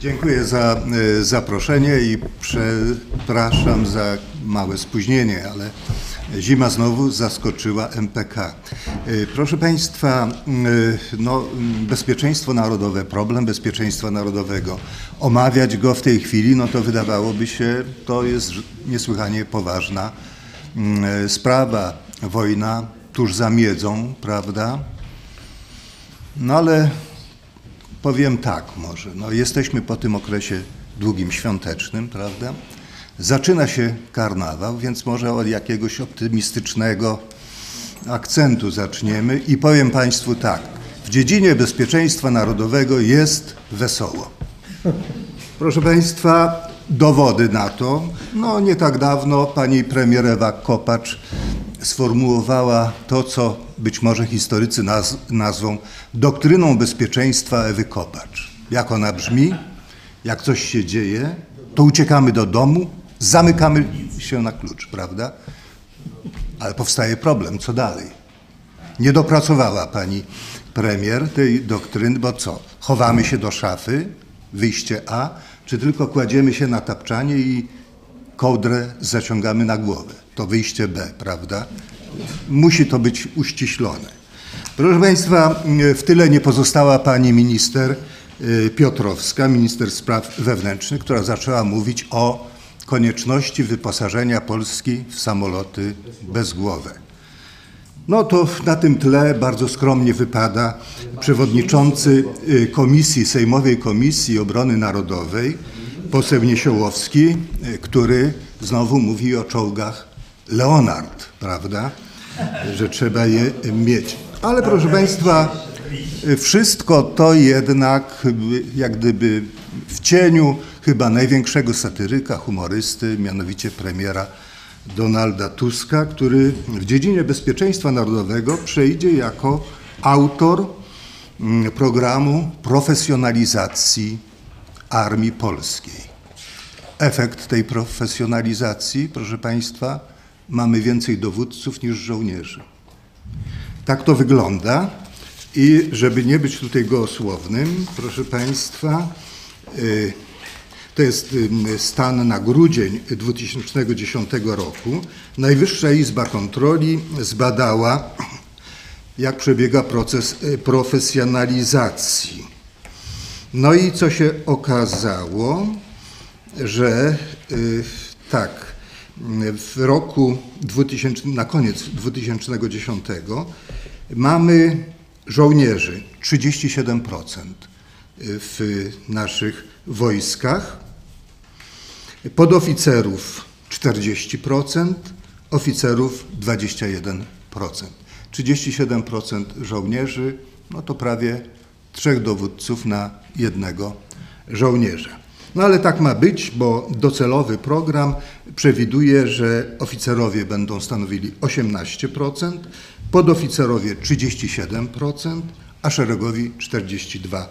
Dziękuję za e, zaproszenie i przepraszam za małe spóźnienie, ale zima znowu zaskoczyła MPK. E, Proszę Państwa, e, no, bezpieczeństwo narodowe, problem bezpieczeństwa narodowego, omawiać go w tej chwili, no to wydawałoby się, to jest niesłychanie poważna mm, sprawa. Wojna tuż za miedzą, prawda? No ale powiem tak może, no jesteśmy po tym okresie długim świątecznym, prawda? Zaczyna się karnawał, więc może od jakiegoś optymistycznego akcentu zaczniemy i powiem Państwu tak. W dziedzinie bezpieczeństwa narodowego jest wesoło. Proszę Państwa, dowody na to. No nie tak dawno pani premier Ewa Kopacz sformułowała to, co być może historycy naz nazwą doktryną bezpieczeństwa Ewy Kopacz. Jak ona brzmi? Jak coś się dzieje, to uciekamy do domu, zamykamy się na klucz, prawda? Ale powstaje problem, co dalej? Nie dopracowała pani premier tej doktryny, bo co? Chowamy się do szafy, wyjście A, czy tylko kładziemy się na tapczanie i kołdrę zaciągamy na głowę? To wyjście B, prawda? Musi to być uściślone. Proszę Państwa, w tyle nie pozostała pani minister y, Piotrowska, minister spraw wewnętrznych, która zaczęła mówić o konieczności wyposażenia Polski w samoloty bezgłowe. No to na tym tle bardzo skromnie wypada przewodniczący y, Komisji, Sejmowej Komisji Obrony Narodowej, poseł Niesiołowski, y, który znowu mówi o czołgach Leonard, prawda, że trzeba je mieć. Ale proszę Państwa, wszystko to jednak jak gdyby w cieniu chyba największego satyryka, humorysty, mianowicie premiera Donalda Tuska, który w dziedzinie bezpieczeństwa narodowego przejdzie jako autor mm, programu profesjonalizacji Armii Polskiej. Efekt tej profesjonalizacji, proszę Państwa, mamy więcej dowódców niż żołnierzy. Tak to wygląda. I żeby nie być tutaj gołosłownym, proszę Państwa, y, to jest y, stan na grudzień 2010 roku. Najwyższa Izba Kontroli zbadała, jak przebiega proces y, profesjonalizacji. No i co się okazało, że tak, w roku 2000, na koniec 2010 mamy żołnierzy 37% w naszych wojskach, podoficerów 40%, oficerów 21%. 37% żołnierzy, no to prawie trzech dowódców na jednego żołnierza. No ale tak ma być, bo docelowy program przewiduje, że oficerowie będą stanowili 18%, podoficerowie 37%, a szeregowi 42%.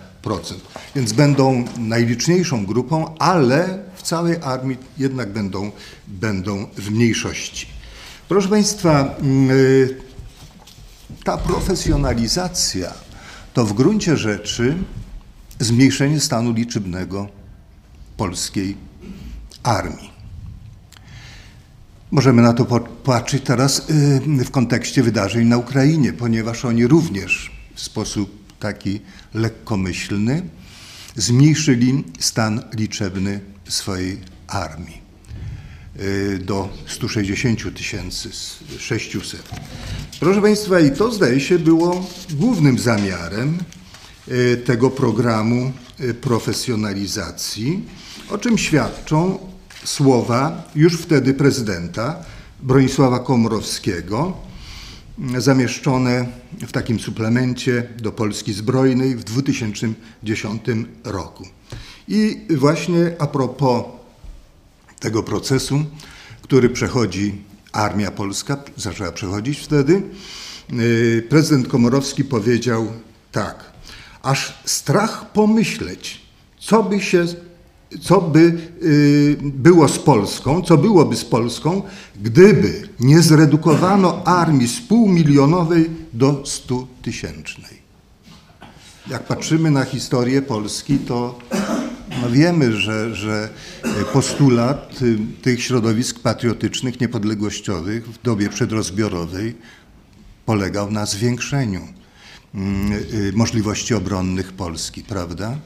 Więc będą najliczniejszą grupą, ale w całej armii jednak będą, będą w mniejszości. Proszę Państwa, y, ta profesjonalizacja to w gruncie rzeczy zmniejszenie stanu liczebnego polskiej armii. Możemy na to popatrzeć teraz y, w kontekście wydarzeń na Ukrainie, ponieważ oni również w sposób taki lekkomyślny zmniejszyli stan liczebny swojej armii y, do 160 tysięcy, 600. Proszę Państwa, i to zdaje się było głównym zamiarem y, tego programu profesjonalizacji, o czym świadczą słowa już wtedy prezydenta Bronisława Komorowskiego, zamieszczone w takim suplemencie do Polski Zbrojnej w 2010 roku. I właśnie a propos tego procesu, który przechodzi Armia Polska, zaczęła przechodzić wtedy, y, prezydent Komorowski powiedział tak, aż strach pomyśleć, co by się co by y, było z Polską, co byłoby z Polską, gdyby nie zredukowano armii z półmilionowej do stu tysięcznej. Jak patrzymy na historię Polski, to no wiemy, że, że postulat y, tych środowisk patriotycznych, niepodległościowych w dobie przedrozbiorowej polegał na zwiększeniu mm, y, możliwości obronnych Polski, prawda?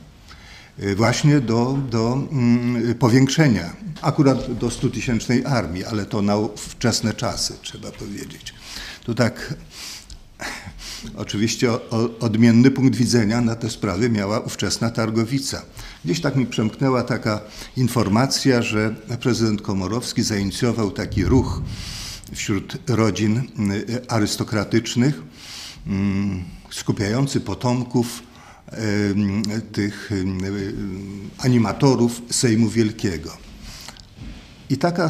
Y, właśnie do, do mm, powiększenia, akurat do 100-tysięcznej armii, ale to na wczesne czasy, trzeba powiedzieć. Tu tak Oczywiście odmienny punkt widzenia na te sprawy miała ówczesna Targowica. Gdzieś tak mi przemknęła taka informacja, że prezydent Komorowski zainicjował taki ruch wśród rodzin y, arystokratycznych, mm, skupiający potomków tych animatorów Sejmu Wielkiego. I taka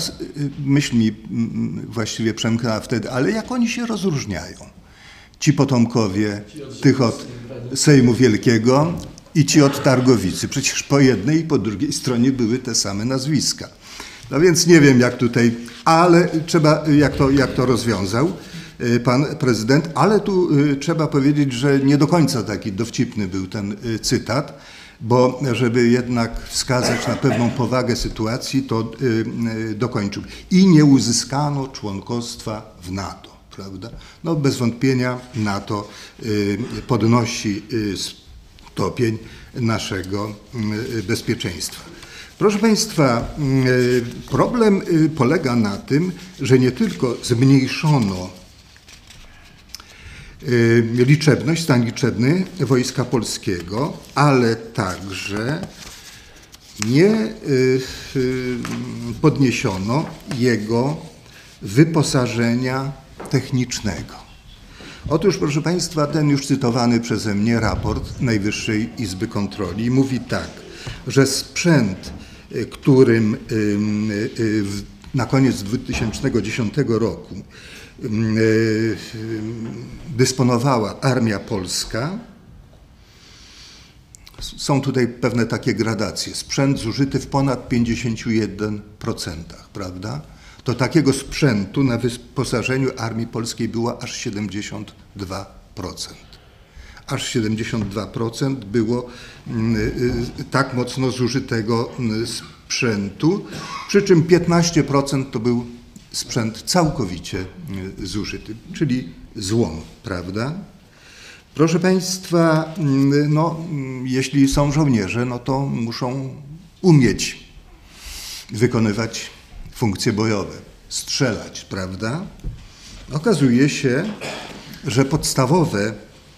myśl mi właściwie przemknęła wtedy, ale jak oni się rozróżniają? Ci potomkowie tych od Sejmu Wielkiego i ci od Targowicy. Przecież po jednej i po drugiej stronie były te same nazwiska. No więc nie wiem jak tutaj, ale trzeba, jak to, jak to rozwiązał pan prezydent, ale tu y, trzeba powiedzieć, że nie do końca taki dowcipny był ten y, cytat, bo żeby jednak wskazać na pewną powagę sytuacji, to dokończył. I nie uzyskano członkostwa w NATO, prawda? No bez wątpienia NATO podnosi stopień naszego bezpieczeństwa. Proszę Państwa, problem polega na tym, że nie tylko zmniejszono liczebność, stan liczebny Wojska Polskiego, ale także nie podniesiono jego wyposażenia technicznego. Otóż, proszę Państwa, ten już cytowany przeze mnie raport Najwyższej Izby Kontroli mówi tak, że sprzęt, y, którym y, y, na koniec 2010 roku dysponowała Armia Polska, są tutaj pewne takie gradacje. Sprzęt zużyty w ponad 51%, prawda? to takiego sprzętu na wyposażeniu Armii Polskiej było aż 72%. Aż 72% było y, y, tak mocno zużytego sprzętu, przy czym 15% to był sprzęt całkowicie y, zużyty, czyli złom, prawda? Proszę Państwa, mm, no, jeśli są żołnierze, no to muszą umieć wykonywać funkcje bojowe, strzelać, prawda? Okazuje się, że podstawowe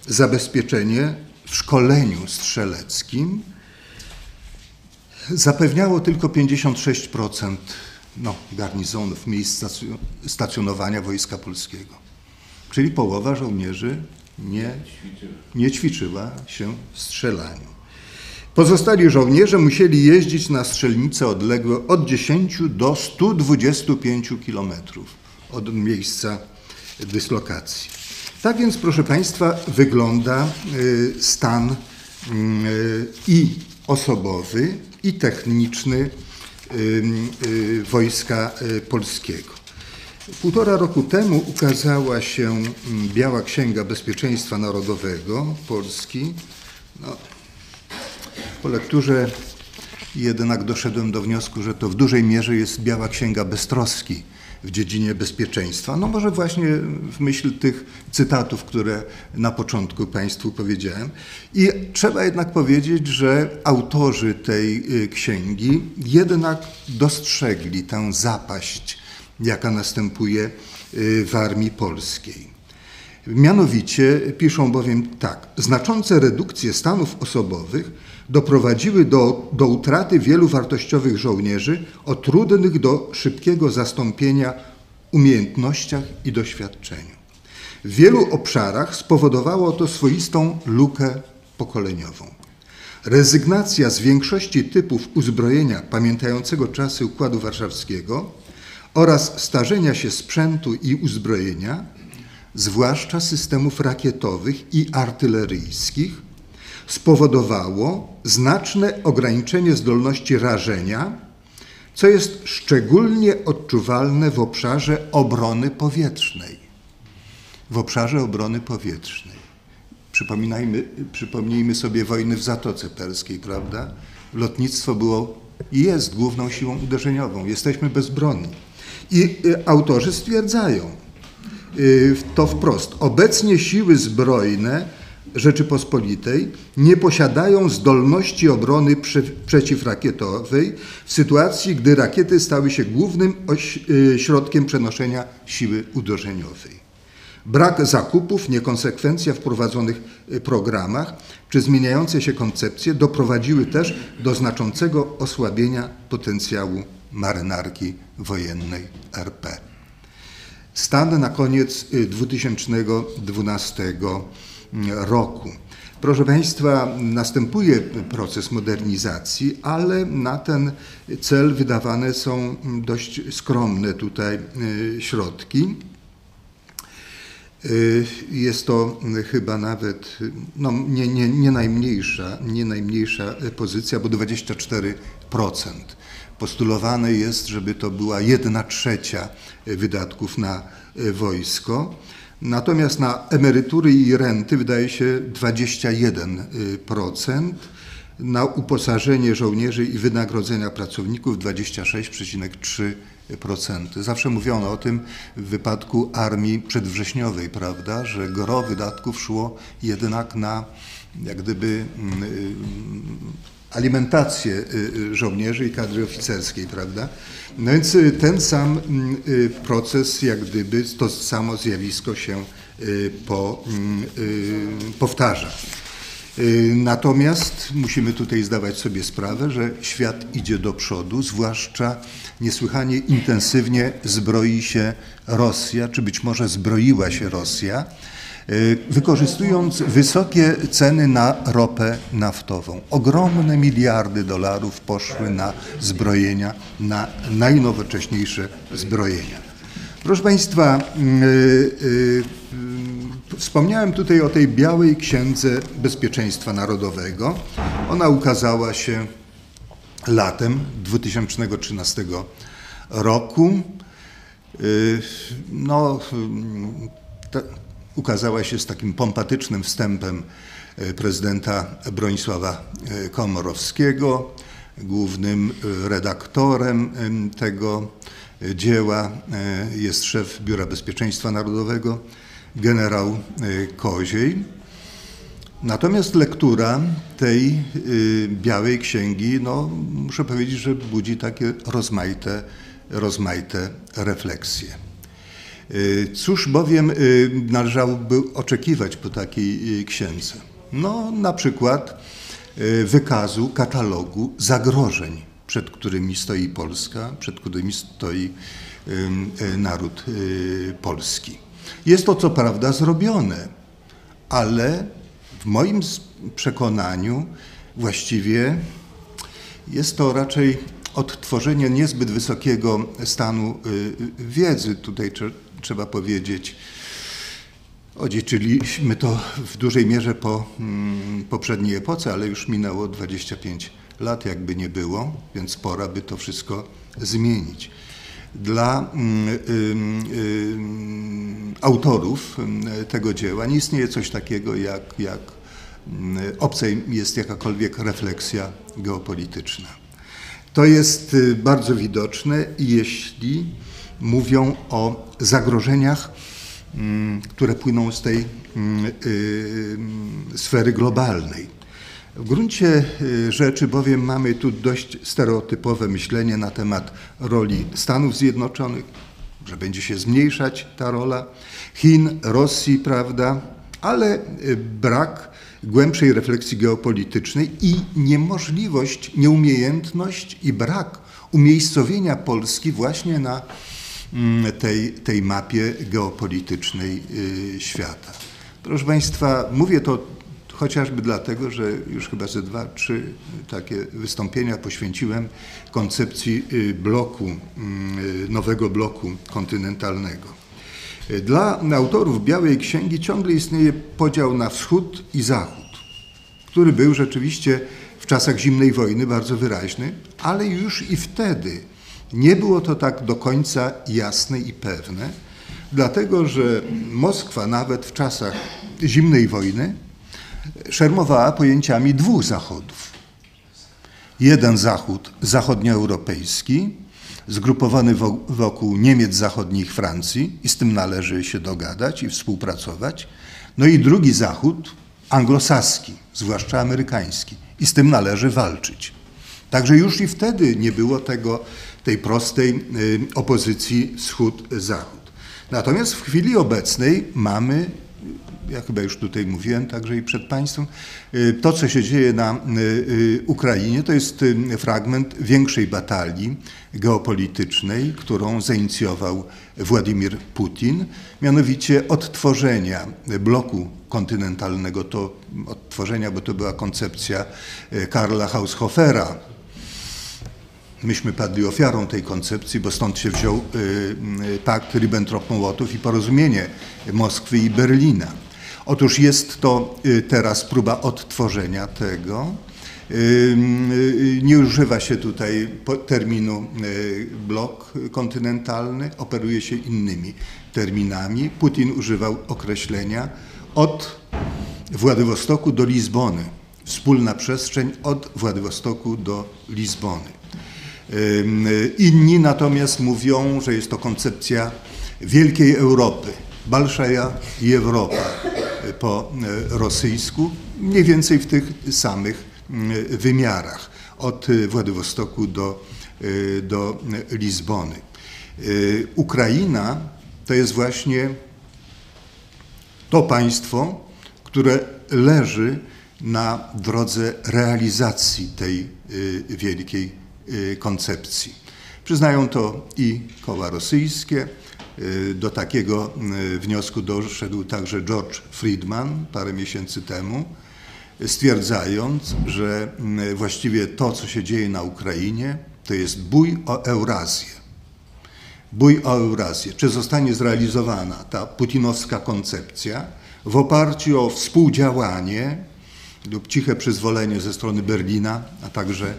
zabezpieczenie w szkoleniu strzeleckim zapewniało tylko 56% no, garnizonów, miejsc stacjonowania Wojska Polskiego. Czyli połowa żołnierzy nie, nie ćwiczyła się w strzelaniu. Pozostali żołnierze musieli jeździć na strzelnice odległe od 10 do 125 kilometrów od miejsca dyslokacji. Tak więc, proszę Państwa, wygląda y, stan y, i osobowy, i techniczny Wojska Polskiego. Półtora roku temu ukazała się mm, Biała Księga Bezpieczeństwa Narodowego Polski. No, po lekturze jednak doszedłem do wniosku, że to w dużej mierze jest biała księga beztroski w dziedzinie bezpieczeństwa. No może właśnie w myśl tych cytatów, które na początku Państwu powiedziałem. I trzeba jednak powiedzieć, że autorzy tej y, księgi jednak dostrzegli tę zapaść, jaka następuje y, w armii polskiej. Mianowicie piszą bowiem tak, znaczące redukcje stanów osobowych doprowadziły do, do utraty wielu wartościowych żołnierzy o trudnych do szybkiego zastąpienia umiejętnościach i doświadczeniu. W wielu obszarach spowodowało to swoistą lukę pokoleniową. Rezygnacja z większości typów uzbrojenia pamiętającego czasy Układu Warszawskiego oraz starzenia się sprzętu i uzbrojenia, zwłaszcza systemów rakietowych i artyleryjskich, spowodowało znaczne ograniczenie zdolności rażenia, co jest szczególnie odczuwalne w obszarze obrony powietrznej. W obszarze obrony powietrznej. Przypominajmy, przypomnijmy sobie wojny w Zatoce Perskiej, prawda? lotnictwo było i jest główną siłą uderzeniową. Jesteśmy bezbronni. I y, autorzy stwierdzają y, to wprost. Obecnie siły zbrojne Rzeczypospolitej nie posiadają zdolności obrony przeciwrakietowej w sytuacji, gdy rakiety stały się głównym y, środkiem przenoszenia siły uderzeniowej. Brak zakupów, niekonsekwencja w prowadzonych programach czy zmieniające się koncepcje doprowadziły też do znaczącego osłabienia potencjału marynarki wojennej RP. Stan na koniec 2012 y, roku. Proszę Państwa, następuje proces modernizacji, ale na ten cel wydawane są dość skromne tutaj y, środki. Y, jest to chyba nawet no, nie, nie, nie, najmniejsza, nie najmniejsza pozycja, bo 24% postulowane jest, żeby to była jedna trzecia wydatków na e, wojsko. Natomiast na emerytury i renty wydaje się 21%, na uposażenie żołnierzy i wynagrodzenia pracowników 26,3%. Zawsze mówiono o tym w wypadku armii przedwrześniowej, prawda, że gro wydatków szło jednak na jak gdyby mm, alimentację y, y, żołnierzy i kadry oficerskiej, prawda? No więc y, ten sam mm, proces, jak gdyby to samo zjawisko się po, mm, powtarza. Natomiast musimy tutaj zdawać sobie sprawę, że świat idzie do przodu, zwłaszcza niesłychanie intensywnie zbroi się Rosja, czy być może zbroiła się Rosja wykorzystując wysokie ceny na ropę naftową. Ogromne miliardy dolarów poszły na zbrojenia, na najnowocześniejsze zbrojenia. Proszę Państwa, yy, yy, wspomniałem tutaj o tej Białej Księdze Bezpieczeństwa Narodowego. Ona ukazała się latem 2013 roku. No, ukazała się z takim pompatycznym wstępem e, prezydenta Bronisława e, Komorowskiego. Głównym e, redaktorem tego dzieła jest szef Biura Bezpieczeństwa Narodowego, generał Koziej. Natomiast lektura tej białej księgi, no, muszę powiedzieć, że budzi takie rozmaite, rozmaite refleksje. Y, cóż bowiem y, należałoby oczekiwać po takiej y, księdze? No, na przykład wykazu, katalogu zagrożeń, przed którymi stoi Polska, przed którymi stoi naród polski. Jest to co prawda zrobione, ale w moim przekonaniu właściwie jest to raczej odtworzenie niezbyt wysokiego stanu wiedzy. Tutaj trzeba powiedzieć. Odziedziczyliśmy to w dużej mierze po mm, poprzedniej epoce, ale już minęło 25 lat, jakby nie było, więc pora by to wszystko zmienić. Dla mm, y, y, autorów y, tego dzieła nie istnieje coś takiego jak, jak obca jest jakakolwiek refleksja geopolityczna. To jest bardzo widoczne, jeśli mówią o zagrożeniach, mm, które płyną z tej mm, y, sfery globalnej. W gruncie y, rzeczy bowiem mamy tu dość stereotypowe myślenie na temat roli Stanów Zjednoczonych, że będzie się zmniejszać ta rola, Chin, Rosji, prawda, ale y, brak głębszej refleksji geopolitycznej i niemożliwość, nieumiejętność i brak umiejscowienia Polski właśnie na tej, tej mapie geopolitycznej y, świata. Proszę Państwa, mówię to chociażby dlatego, że już chyba ze dwa, trzy takie wystąpienia poświęciłem koncepcji y, bloku, mm, y, nowego bloku kontynentalnego. Dla autorów Białej Księgi ciągle istnieje podział na wschód i zachód, który był rzeczywiście w czasach zimnej wojny bardzo wyraźny, ale już i wtedy nie było to tak do końca jasne i pewne, dlatego że Moskwa nawet w czasach zimnej wojny szermowała pojęciami dwóch zachodów. Jeden Zachód zachodnioeuropejski, zgrupowany wokół Niemiec zachodnich Francji i z tym należy się dogadać i współpracować. No i drugi Zachód anglosaski, zwłaszcza amerykański i z tym należy walczyć. Także już i wtedy nie było tego, tej prostej y, opozycji wschód-zachód. Natomiast w chwili obecnej mamy ja chyba już tutaj mówiłem także i przed Państwem, y, to co się dzieje na y, Ukrainie to jest fragment większej batalii geopolitycznej, którą zainicjował Władimir Putin, mianowicie odtworzenia bloku kontynentalnego, to odtworzenia, bo to była koncepcja Karla Haushofera, myśmy padli ofiarą tej koncepcji, bo stąd się wziął pakt Ribbentrop-Mołotow i porozumienie Moskwy i Berlina. Otóż jest to y, teraz próba odtworzenia tego. Y, y, nie używa się tutaj terminu blok kontynentalny, operuje się innymi terminami. Putin używał określenia od Władywostoku do Lizbony. Wspólna przestrzeń od Władywostoku do Lizbony. Inni natomiast mówią, że jest to koncepcja wielkiej Europy, Balszaja i Europa po e, rosyjsku, mniej więcej w tych samych wymiarach, od Władywostoku do, do Lizbony. Ukraina to jest właśnie to państwo, które leży na drodze realizacji tej wielkiej koncepcji. Przyznają to i koła rosyjskie, Y, do takiego y, wniosku doszedł także George Friedman parę miesięcy temu, stwierdzając, że y, właściwie to, co się dzieje na Ukrainie, to jest bój o Eurazję. Bój o Eurazję. Czy zostanie zrealizowana ta putinowska koncepcja w oparciu o współdziałanie lub ciche przyzwolenie ze strony Berlina, a także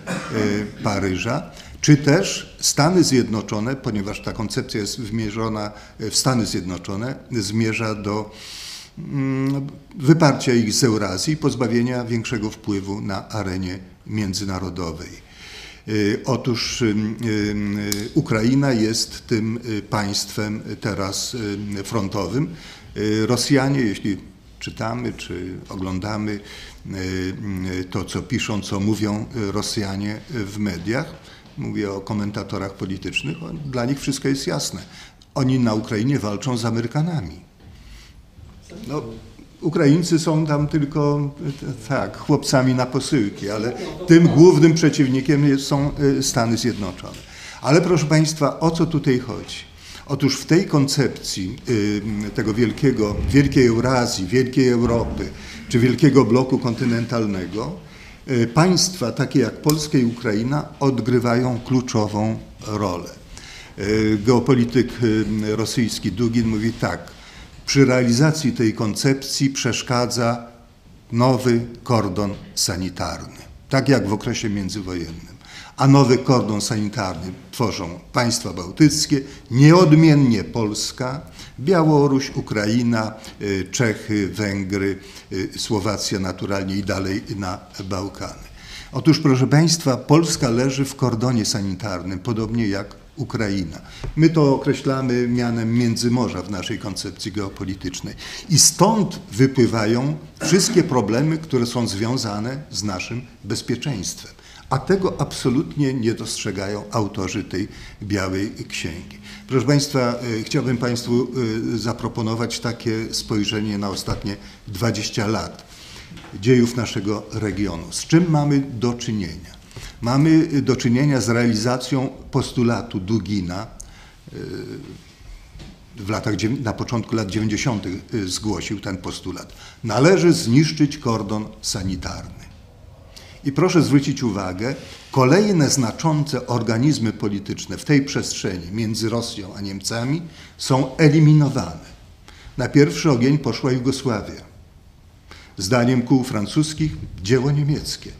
Paryża, czy też Stany Zjednoczone, ponieważ ta koncepcja jest wymierzona w Stany Zjednoczone, zmierza do mm, wyparcia ich z Eurazji i pozbawienia większego wpływu na arenie międzynarodowej. Y, otóż Ukraina jest tym państwem teraz frontowym. Rosjanie, jeśli czytamy czy oglądamy to, co piszą, co mówią Rosjanie w mediach, mówię o komentatorach politycznych, dla nich wszystko jest jasne. Oni na Ukrainie walczą z Amerykanami. No, Ukraińcy są tam tylko tak, chłopcami na posyłki, ale tym głównym przeciwnikiem są y, Stany Zjednoczone. Ale proszę Państwa, o co tutaj chodzi? Otóż w tej koncepcji y, tego wielkiego, wielkiej Eurazji, wielkiej Europy, czy wielkiego bloku kontynentalnego, E, państwa takie jak Polska i Ukraina odgrywają kluczową rolę. E, geopolityk e, rosyjski Dugin mówi tak, przy realizacji tej koncepcji przeszkadza nowy kordon sanitarny, tak jak w okresie międzywojennym. A nowy kordon sanitarny tworzą państwa bałtyckie, nieodmiennie Polska, Białoruś, Ukraina, y, Czechy, Węgry, y, Słowacja naturalnie i dalej na Bałkany. Otóż, proszę Państwa, Polska leży w kordonie sanitarnym, podobnie jak Ukraina. My to określamy mianem Międzymorza w naszej koncepcji geopolitycznej. I stąd wypływają wszystkie problemy, które są związane z naszym bezpieczeństwem. A tego absolutnie nie dostrzegają autorzy tej białej księgi. Proszę Państwa, e, chciałbym Państwu e, zaproponować takie spojrzenie na ostatnie 20 lat dziejów naszego regionu. Z czym mamy do czynienia? Mamy do czynienia z realizacją postulatu Dugina, w latach, na początku lat 90. zgłosił ten postulat. Należy zniszczyć kordon sanitarny. I proszę zwrócić uwagę, kolejne znaczące organizmy polityczne w tej przestrzeni między Rosją a Niemcami są eliminowane. Na pierwszy ogień poszła Jugosławia. Zdaniem kół francuskich dzieło niemieckie.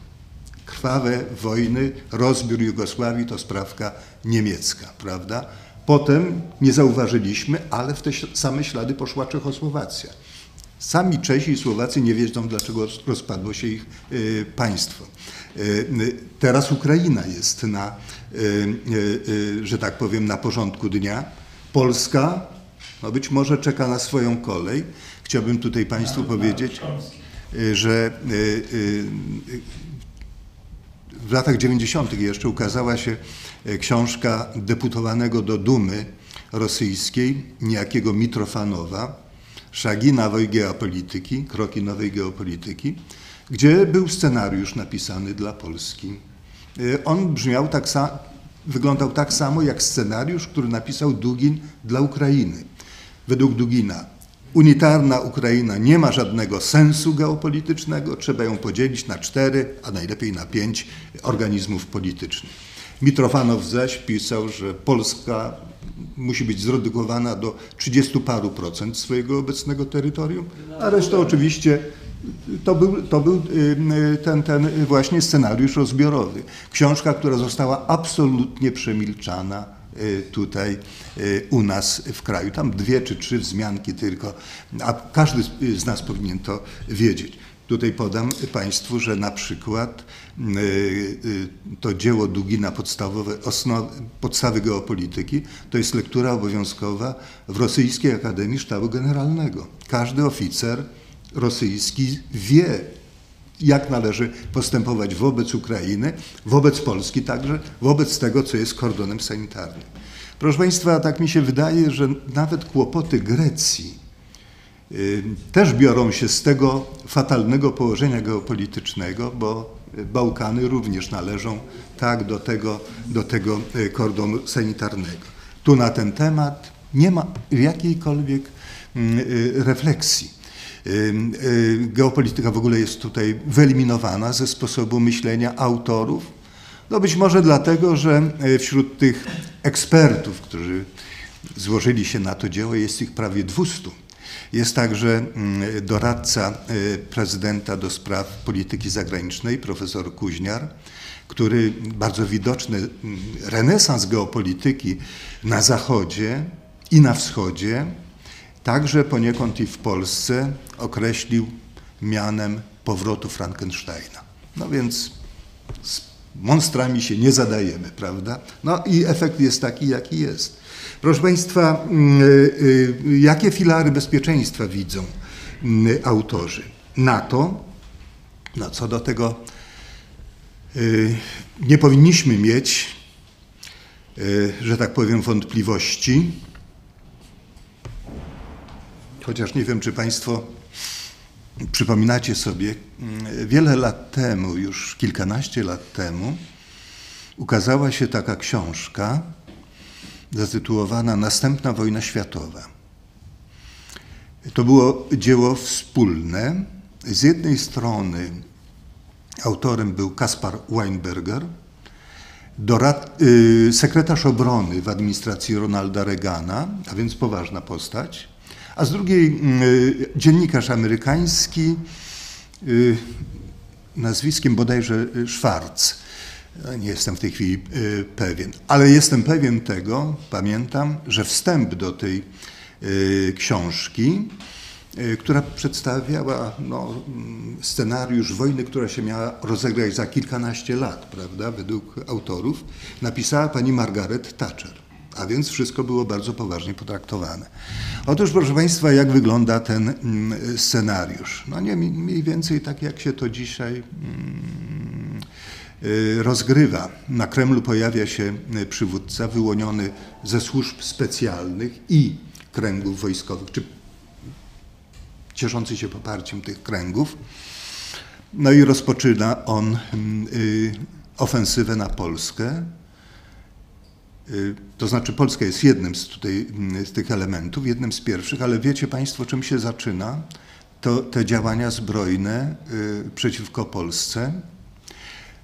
Krwawe wojny, rozbiór Jugosławii to sprawka niemiecka, prawda? Potem nie zauważyliśmy, ale w te same ślady poszła Czechosłowacja. Sami Czesi i Słowacy nie wiedzą, dlaczego rozpadło się ich państwo. Teraz Ukraina jest na, że tak powiem, na porządku dnia. Polska no być może czeka na swoją kolej. Chciałbym tutaj Państwu powiedzieć, że w latach 90. jeszcze ukazała się książka deputowanego do Dumy rosyjskiej, niejakiego Mitrofanowa, Szagi nowej geopolityki, kroki nowej geopolityki, gdzie był scenariusz napisany dla Polski. On brzmiał tak wyglądał tak samo jak scenariusz, który napisał Dugin dla Ukrainy. Według Dugina unitarna Ukraina nie ma żadnego sensu geopolitycznego, trzeba ją podzielić na cztery, a najlepiej na pięć organizmów politycznych. Mitrofanow zaś pisał, że Polska musi być zredukowana do 30 paru procent swojego obecnego terytorium, a reszta oczywiście to był, to był ten, ten właśnie scenariusz rozbiorowy. Książka, która została absolutnie przemilczana Y, tutaj y, u nas w kraju. Tam dwie czy trzy wzmianki tylko, a każdy z nas powinien to wiedzieć. Tutaj podam Państwu, że na przykład y, to dzieło Dugina podstawowe, podstawy geopolityki, to jest lektura obowiązkowa w Rosyjskiej Akademii Sztabu Generalnego. Każdy oficer rosyjski wie, jak należy postępować wobec Ukrainy, wobec Polski także, wobec tego, co jest kordonem sanitarnym. Proszę Państwa, tak mi się wydaje, że nawet kłopoty Grecji y, też biorą się z tego fatalnego położenia geopolitycznego, bo Bałkany również należą tak do tego, do tego y, kordonu sanitarnego. Tu na ten temat nie ma jakiejkolwiek mm, y, refleksji. Geopolityka w ogóle jest tutaj wyeliminowana ze sposobu myślenia autorów. No być może dlatego, że e, wśród tych ekspertów, którzy złożyli się na to dzieło, jest ich prawie 200. Jest także mm, doradca e, prezydenta do spraw polityki zagranicznej, profesor Kuźniar, który bardzo widoczny mm, renesans geopolityki na zachodzie i na wschodzie także poniekąd i w Polsce określił mianem powrotu Frankensteina. No więc z monstrami się nie zadajemy, prawda? No i efekt jest taki, jaki jest. Proszę Państwa, mm, y, y, jakie filary bezpieczeństwa widzą mm, autorzy? NATO, no co do tego y, nie powinniśmy mieć, że tak powiem, wątpliwości chociaż nie wiem, czy Państwo przypominacie sobie, mm, wiele lat temu, już kilkanaście lat temu, ukazała się taka książka zatytułowana Następna wojna światowa. To było dzieło wspólne. Z jednej strony autorem był Kaspar Weinberger, dorad, y, sekretarz obrony w administracji Ronalda Reagana, a więc poważna postać a z drugiej mm, y, dziennikarz amerykański y, nazwiskiem bodajże Schwarz. Nie jestem w tej chwili y, pewien, ale jestem pewien tego, pamiętam, że wstęp do tej książki, która przedstawiała no, mm, scenariusz wojny, która się miała rozegrać za kilkanaście lat, prawda, według autorów, napisała pani Margaret Thatcher a więc wszystko było bardzo poważnie potraktowane. Otóż, proszę Państwa, jak wygląda ten mm, scenariusz? No nie mniej więcej tak, jak się to dzisiaj mm, y, rozgrywa. Na Kremlu pojawia się y, przywódca wyłoniony ze służb specjalnych i kręgów wojskowych, czy cieszący się poparciem tych kręgów. No i rozpoczyna on mm, y, ofensywę na Polskę, to znaczy Polska jest jednym z, tutaj, mm, z tych elementów, jednym z pierwszych, ale wiecie Państwo, czym się zaczyna? To te działania zbrojne y, przeciwko Polsce.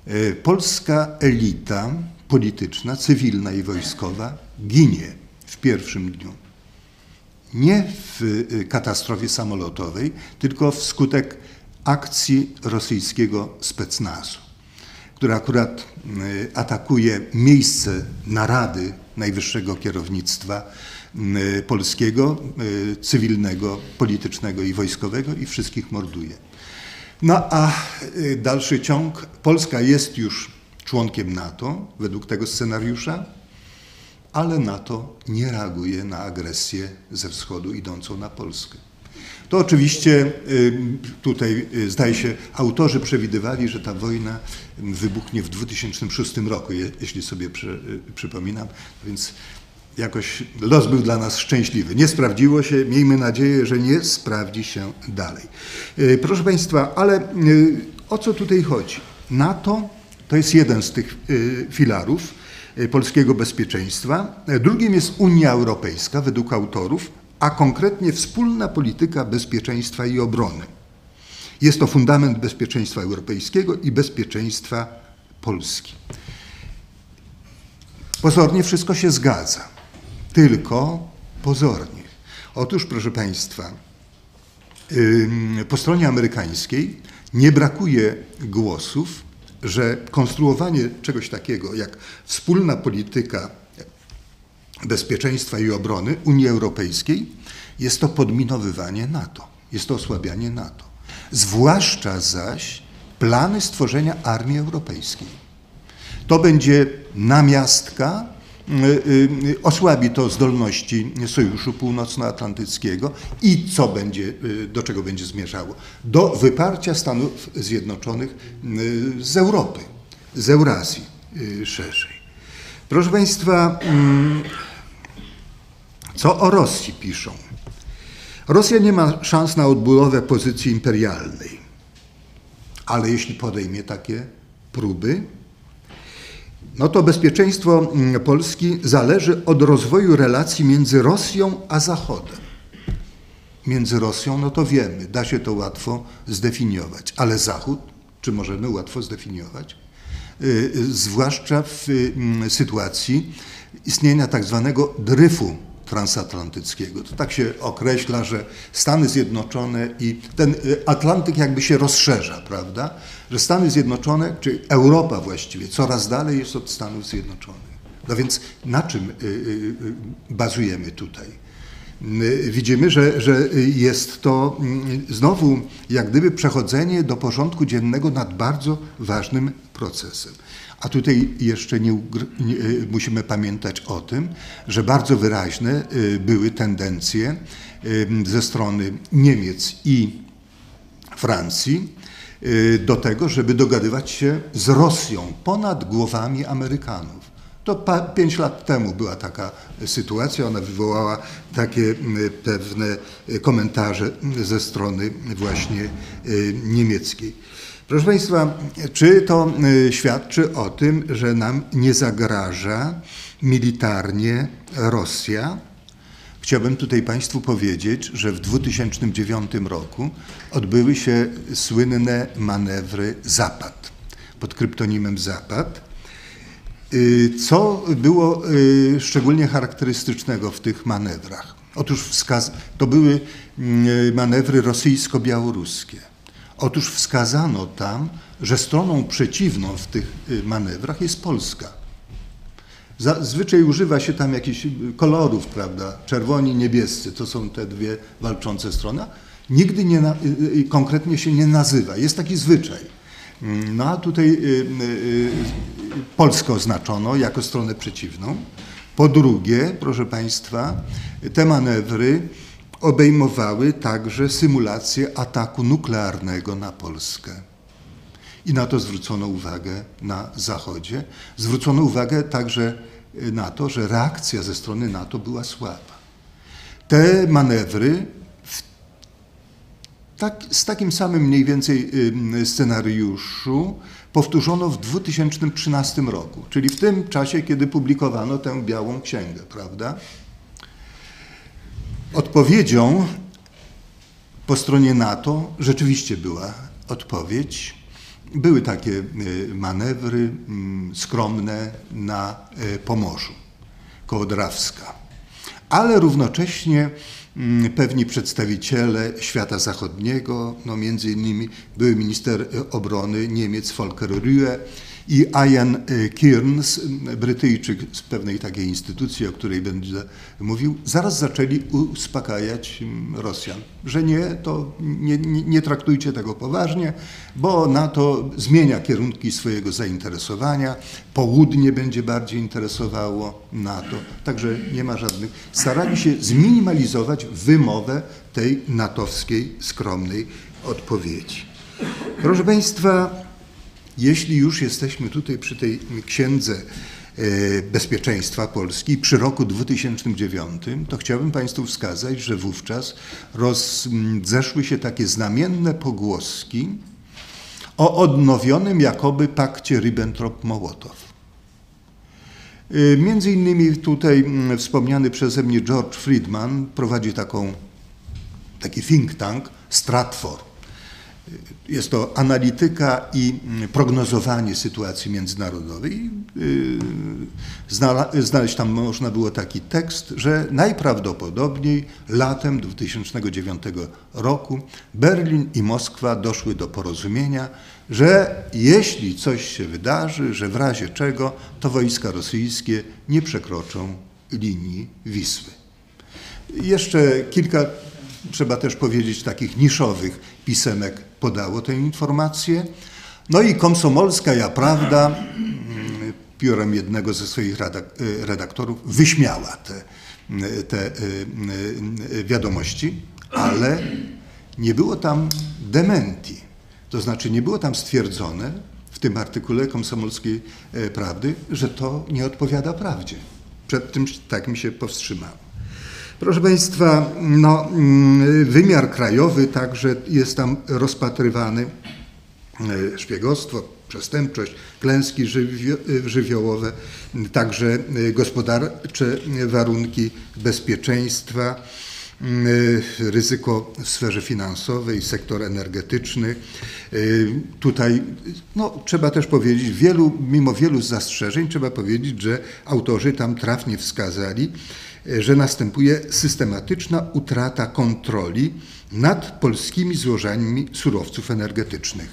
Y, polska elita polityczna, cywilna i wojskowa ginie w pierwszym dniu. Nie w katastrofie samolotowej, tylko wskutek akcji rosyjskiego specnazu który akurat y, atakuje miejsce narady najwyższego kierownictwa polskiego, cywilnego, politycznego i wojskowego i wszystkich morduje. No a dalszy ciąg. Polska jest już członkiem NATO według tego scenariusza, ale NATO nie reaguje na agresję ze wschodu idącą na Polskę. To oczywiście tutaj zdaje się autorzy przewidywali, że ta wojna wybuchnie w 2006 roku, jeśli sobie przy, przypominam, więc jakoś los był dla nas szczęśliwy. Nie sprawdziło się, miejmy nadzieję, że nie sprawdzi się dalej. Proszę Państwa, ale o co tutaj chodzi? NATO to jest jeden z tych filarów polskiego bezpieczeństwa. Drugim jest Unia Europejska, według autorów, a konkretnie wspólna polityka bezpieczeństwa i obrony. Jest to fundament bezpieczeństwa europejskiego i bezpieczeństwa Polski. Pozornie wszystko się zgadza, tylko pozornie. Otóż, proszę Państwa, po stronie amerykańskiej nie brakuje głosów, że konstruowanie czegoś takiego jak wspólna polityka bezpieczeństwa i obrony Unii Europejskiej jest to podminowywanie NATO, jest to osłabianie NATO. Zwłaszcza zaś plany stworzenia armii europejskiej. To będzie namiastka, osłabi to zdolności Sojuszu Północnoatlantyckiego i co będzie, do czego będzie zmierzało? Do wyparcia Stanów Zjednoczonych z Europy, z Eurazji szerzej. Proszę Państwa, co o Rosji piszą? Rosja nie ma szans na odbudowę pozycji imperialnej, ale jeśli podejmie takie próby, no to bezpieczeństwo Polski zależy od rozwoju relacji między Rosją a Zachodem. Między Rosją, no to wiemy, da się to łatwo zdefiniować, ale Zachód, czy możemy łatwo zdefiniować? Zwłaszcza w sytuacji istnienia tak zwanego dryfu transatlantyckiego. To tak się określa, że Stany Zjednoczone i ten Atlantyk jakby się rozszerza, prawda? Że Stany Zjednoczone, czy Europa właściwie, coraz dalej jest od Stanów Zjednoczonych. No więc na czym bazujemy tutaj? Widzimy, że, że jest to znowu jak gdyby przechodzenie do porządku dziennego nad bardzo ważnym procesem. A tutaj jeszcze nie, nie, musimy pamiętać o tym, że bardzo wyraźne były tendencje ze strony Niemiec i Francji do tego, żeby dogadywać się z Rosją ponad głowami Amerykanów. To pięć lat temu była taka sytuacja, ona wywołała takie pewne komentarze ze strony właśnie niemieckiej. Proszę Państwa, czy to świadczy o tym, że nam nie zagraża militarnie Rosja? Chciałbym tutaj Państwu powiedzieć, że w 2009 roku odbyły się słynne manewry Zapad pod kryptonimem Zapad. Co było szczególnie charakterystycznego w tych manewrach? Otóż to były manewry rosyjsko-białoruskie. Otóż wskazano tam, że stroną przeciwną w tych manewrach jest Polska. Zazwyczaj używa się tam jakichś kolorów, prawda? Czerwoni, niebiescy to są te dwie walczące strony. Nigdy nie, konkretnie się nie nazywa. Jest taki zwyczaj. No a tutaj Polskę oznaczono jako stronę przeciwną. Po drugie, proszę Państwa, te manewry obejmowały także symulację ataku nuklearnego na Polskę. I na to zwrócono uwagę na Zachodzie. Zwrócono uwagę także na to, że reakcja ze strony NATO była słaba. Te manewry tak, z takim samym mniej więcej scenariuszu powtórzono w 2013 roku, czyli w tym czasie, kiedy publikowano tę białą księgę, prawda? Odpowiedzią po stronie NATO rzeczywiście była odpowiedź. Były takie manewry skromne na Pomorzu, koło Drawska. Ale równocześnie pewni przedstawiciele świata zachodniego, no między innymi były minister obrony Niemiec Volker Rühe i Ian Kearns, Brytyjczyk z pewnej takiej instytucji, o której będę mówił, zaraz zaczęli uspokajać Rosjan, że nie, to nie, nie, nie traktujcie tego poważnie, bo NATO zmienia kierunki swojego zainteresowania, południe będzie bardziej interesowało NATO, także nie ma żadnych. Starali się zminimalizować wymowę tej natowskiej skromnej odpowiedzi. Proszę Państwa, jeśli już jesteśmy tutaj przy tej księdze e, bezpieczeństwa Polski przy roku 2009, to chciałbym Państwu wskazać, że wówczas rozeszły się takie znamienne pogłoski o odnowionym jakoby pakcie Ribbentrop-Mołotow. E, między innymi tutaj wspomniany przeze mnie George Friedman prowadzi taką, taki think tank Stratfor jest to analityka i prognozowanie sytuacji międzynarodowej. Y, znaleźć tam można było taki tekst, że najprawdopodobniej latem 2009 roku Berlin i Moskwa doszły do porozumienia, że jeśli coś się wydarzy, że w razie czego, to wojska rosyjskie nie przekroczą linii Wisły. Jeszcze kilka trzeba też powiedzieć, takich niszowych pisemek podało tę informację. No i Komsomolska Ja Prawda mm, piórem jednego ze swoich y, redaktorów wyśmiała te, te y, y, wiadomości, ale nie było tam dementi. To znaczy nie było tam stwierdzone w tym artykule Komsomolskiej Prawdy, że to nie odpowiada prawdzie. Przed tym tak mi się powstrzymałem. Proszę Państwa, no, mm, wymiar krajowy także jest tam rozpatrywany. E, szpiegostwo, przestępczość, klęski żywiołowe, także e, gospodarcze warunki bezpieczeństwa, e, ryzyko w sferze finansowej, sektor energetyczny. Tutaj no, trzeba też powiedzieć, wielu, mimo wielu zastrzeżeń, trzeba powiedzieć, że autorzy tam trafnie wskazali, że następuje systematyczna utrata kontroli nad polskimi złożeniami surowców energetycznych.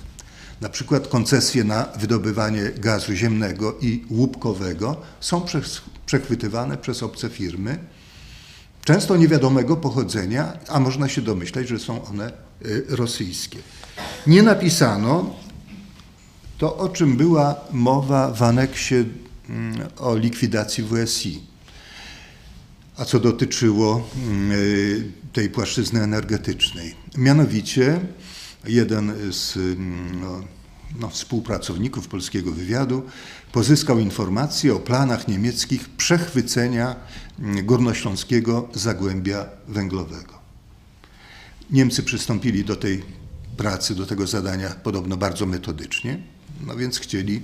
Na przykład koncesje na wydobywanie gazu ziemnego i łupkowego są przechwytywane przez obce firmy, często niewiadomego pochodzenia, a można się domyślać, że są one y, rosyjskie. Nie napisano to, o czym była mowa w aneksie mm, o likwidacji WSI a co dotyczyło mm, y, tej płaszczyzny energetycznej. Mianowicie jeden z mm, no, no, współpracowników polskiego wywiadu pozyskał informacje o planach niemieckich przechwycenia mm, górnośląskiego zagłębia węglowego. Niemcy przystąpili do tej pracy, do tego zadania podobno bardzo metodycznie, no więc chcieli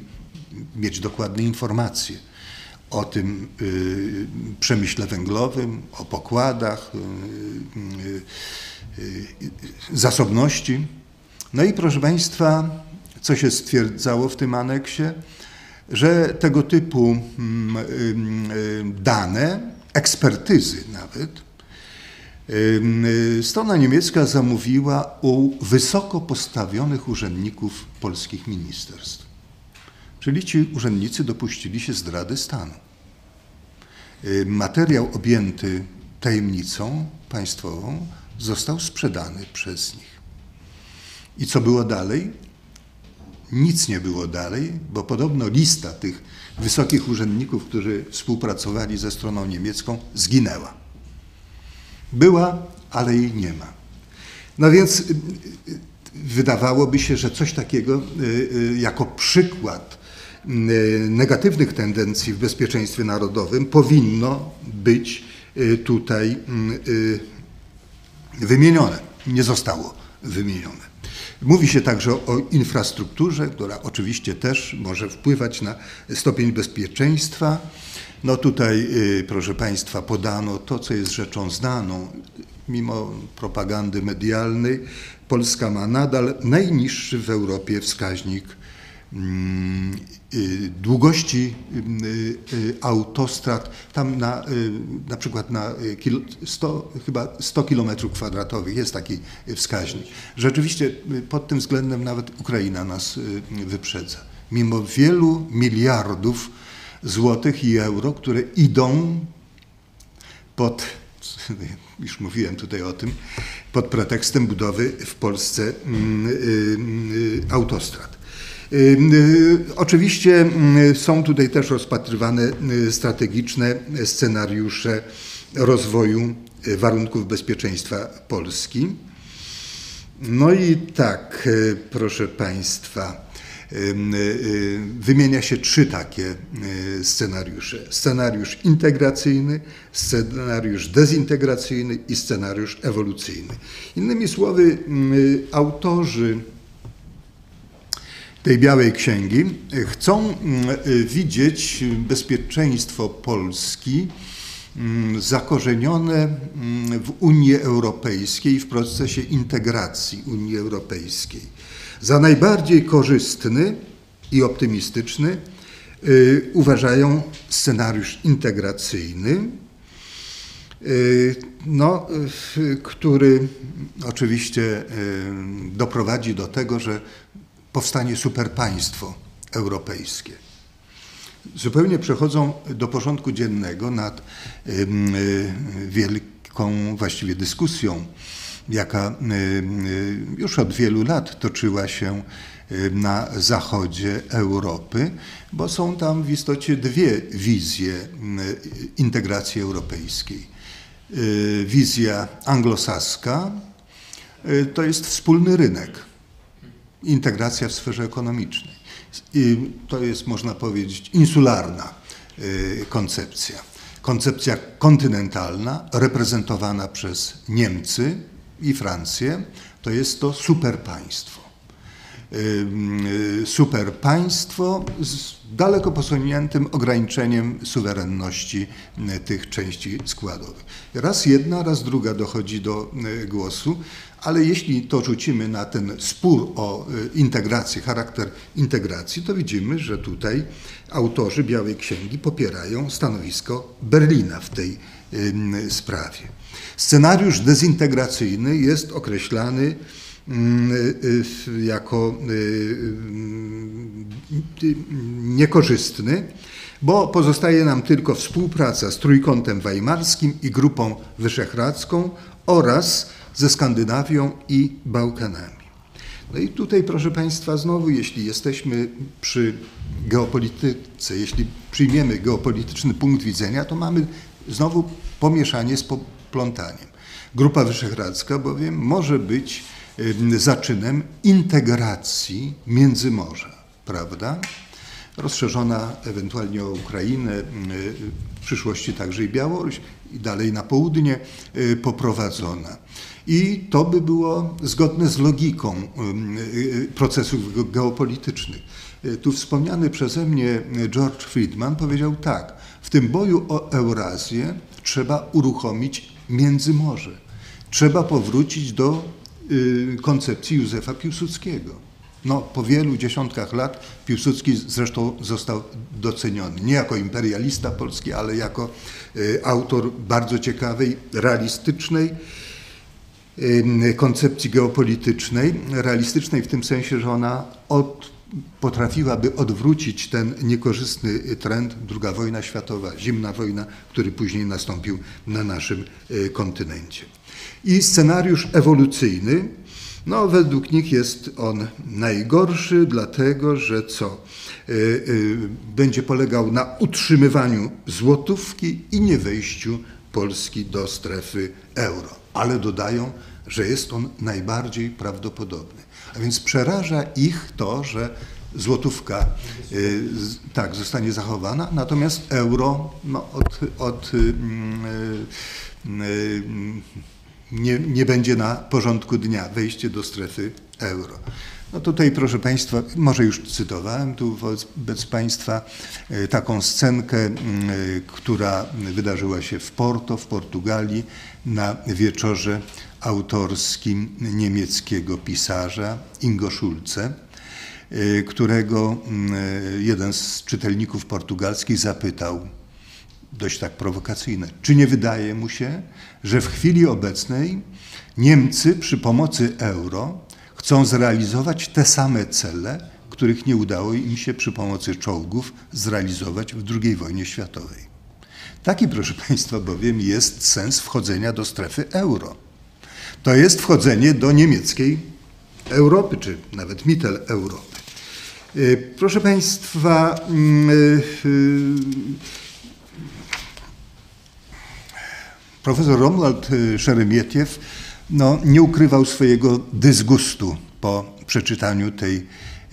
mieć dokładne informacje o tym y, przemyśle węglowym, o pokładach, y, y, zasobności. No i proszę Państwa, co się stwierdzało w tym aneksie, że tego typu mm, dane, ekspertyzy nawet, strona niemiecka zamówiła u wysoko postawionych urzędników polskich ministerstw. Czyli ci urzędnicy dopuścili się zdrady stanu. Y, materiał objęty tajemnicą państwową został sprzedany przez nich. I co było dalej? Nic nie było dalej, bo podobno lista tych wysokich urzędników, którzy współpracowali ze stroną niemiecką, zginęła. Była, ale jej nie ma. No więc y, y, wydawałoby się, że coś takiego jako przykład negatywnych tendencji w bezpieczeństwie narodowym powinno być y, tutaj y, wymienione. Nie zostało wymienione. Mówi się także o infrastrukturze, która oczywiście też może wpływać na stopień bezpieczeństwa. No tutaj, proszę Państwa, podano to, co jest rzeczą znaną. Mimo propagandy medialnej, Polska ma nadal najniższy w Europie wskaźnik y, długości y, y, autostrad, tam na, na przykład na 100, chyba 100 km kwadratowych jest taki wskaźnik. Rzeczywiście pod tym względem nawet Ukraina nas wyprzedza. mimo wielu miliardów złotych i euro, które idą pod, już mówiłem tutaj o tym, pod pretekstem budowy w Polsce mm, y, y, autostrad. Y, oczywiście są tutaj też rozpatrywane strategiczne scenariusze rozwoju warunków bezpieczeństwa Polski. No i tak, proszę Państwa, wymienia się trzy takie scenariusze. Scenariusz integracyjny, scenariusz dezintegracyjny i scenariusz ewolucyjny. Innymi słowy, autorzy tej Białej Księgi chcą widzieć bezpieczeństwo Polski zakorzenione w Unii Europejskiej, w procesie integracji Unii Europejskiej. Za najbardziej korzystny i optymistyczny y, uważają scenariusz integracyjny, y, no, który oczywiście y, doprowadzi do tego, że powstanie superpaństwo europejskie. Zupełnie przechodzą do porządku dziennego nad wielką właściwie dyskusją jaka y, y, już od wielu lat toczyła się y, na zachodzie Europy, bo są tam w istocie dwie wizje integracji europejskiej. Wizja anglosaska to jest wspólny rynek, integracja w sferze ekonomicznej. I to jest, można powiedzieć, insularna koncepcja. Koncepcja kontynentalna, reprezentowana przez Niemcy, i Francję, to jest to superpaństwo. Superpaństwo z daleko posuniętym ograniczeniem suwerenności tych części składowych. Raz jedna, raz druga dochodzi do głosu, ale jeśli to rzucimy na ten spór o integrację, charakter integracji, to widzimy, że tutaj autorzy Białej Księgi popierają stanowisko Berlina w tej sprawie. Scenariusz dezintegracyjny jest określany y, jako y, y, niekorzystny, bo pozostaje nam tylko współpraca z Trójkątem Weimarskim i Grupą Wyszehradzką oraz ze Skandynawią i Bałkanami. No i tutaj, proszę Państwa, znowu, jeśli jesteśmy przy geopolityce, jeśli przyjmiemy geopolityczny punkt widzenia, to mamy znowu pomieszanie z plątaniem. Grupa Wyszehradzka bowiem może być zaczynem integracji Międzymorza, prawda? Rozszerzona ewentualnie o Ukrainę, w przyszłości także i Białoruś i dalej na południe y, poprowadzona. I to by było zgodne z logiką y, procesów geopolitycznych. Y, tu wspomniany przeze mnie George Friedman powiedział tak, w tym boju o Eurazję trzeba uruchomić Międzymorze. Trzeba powrócić do y, koncepcji Józefa Piłsudskiego. No, po wielu dziesiątkach lat Piłsudski zresztą został doceniony. Nie jako imperialista polski, ale jako y, autor bardzo ciekawej, realistycznej y, koncepcji geopolitycznej. Realistycznej w tym sensie, że ona od potrafiłaby odwrócić ten niekorzystny trend II wojna światowa, zimna wojna, który później nastąpił na naszym e, kontynencie. I scenariusz ewolucyjny, no według nich jest on najgorszy, dlatego że co? E, e, będzie polegał na utrzymywaniu złotówki i nie wejściu Polski do strefy euro. Ale dodają, że jest on najbardziej prawdopodobny. A więc przeraża ich to, że złotówka y, tak zostanie zachowana, natomiast euro no, od, od, y, y, nie, nie będzie na porządku dnia wejście do strefy euro. No tutaj, proszę Państwa, może już cytowałem tu wobec Państwa taką scenkę, która wydarzyła się w Porto, w Portugalii, na wieczorze autorskim niemieckiego pisarza Ingo Schulze, y, którego y, jeden z czytelników portugalskich zapytał, dość tak prowokacyjne, czy nie wydaje mu się, że w chwili obecnej Niemcy przy pomocy euro chcą zrealizować te same cele, których nie udało im się przy pomocy czołgów zrealizować w II wojnie światowej. Taki, proszę Państwa, bowiem jest sens wchodzenia do strefy euro. To jest wchodzenie do niemieckiej Europy, czy nawet Mittel Europy. Y, proszę Państwa, mm, y, profesor Romuald Szeremietiew no, nie ukrywał swojego dysgustu po przeczytaniu tej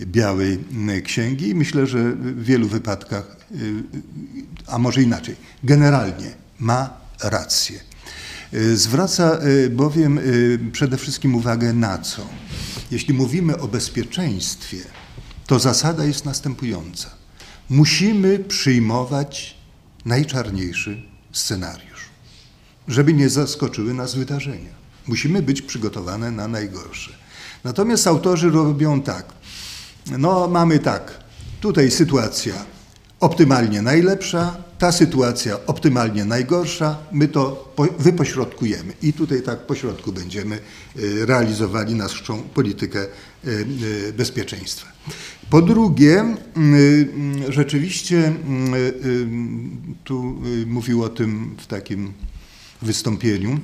białej księgi i myślę, że w wielu wypadkach, a może inaczej, generalnie ma rację. Zwraca bowiem przede wszystkim uwagę na co? Jeśli mówimy o bezpieczeństwie, to zasada jest następująca. Musimy przyjmować najczarniejszy scenariusz, żeby nie zaskoczyły nas wydarzenia. Musimy być przygotowane na najgorsze. Natomiast autorzy robią tak. No, mamy tak. Tutaj sytuacja optymalnie najlepsza, ta sytuacja optymalnie najgorsza, my to wypośrodkujemy i tutaj tak pośrodku będziemy y, realizowali naszą politykę y, y, bezpieczeństwa. Po drugie, rzeczywiście tu mówił o tym w takim wystąpieniu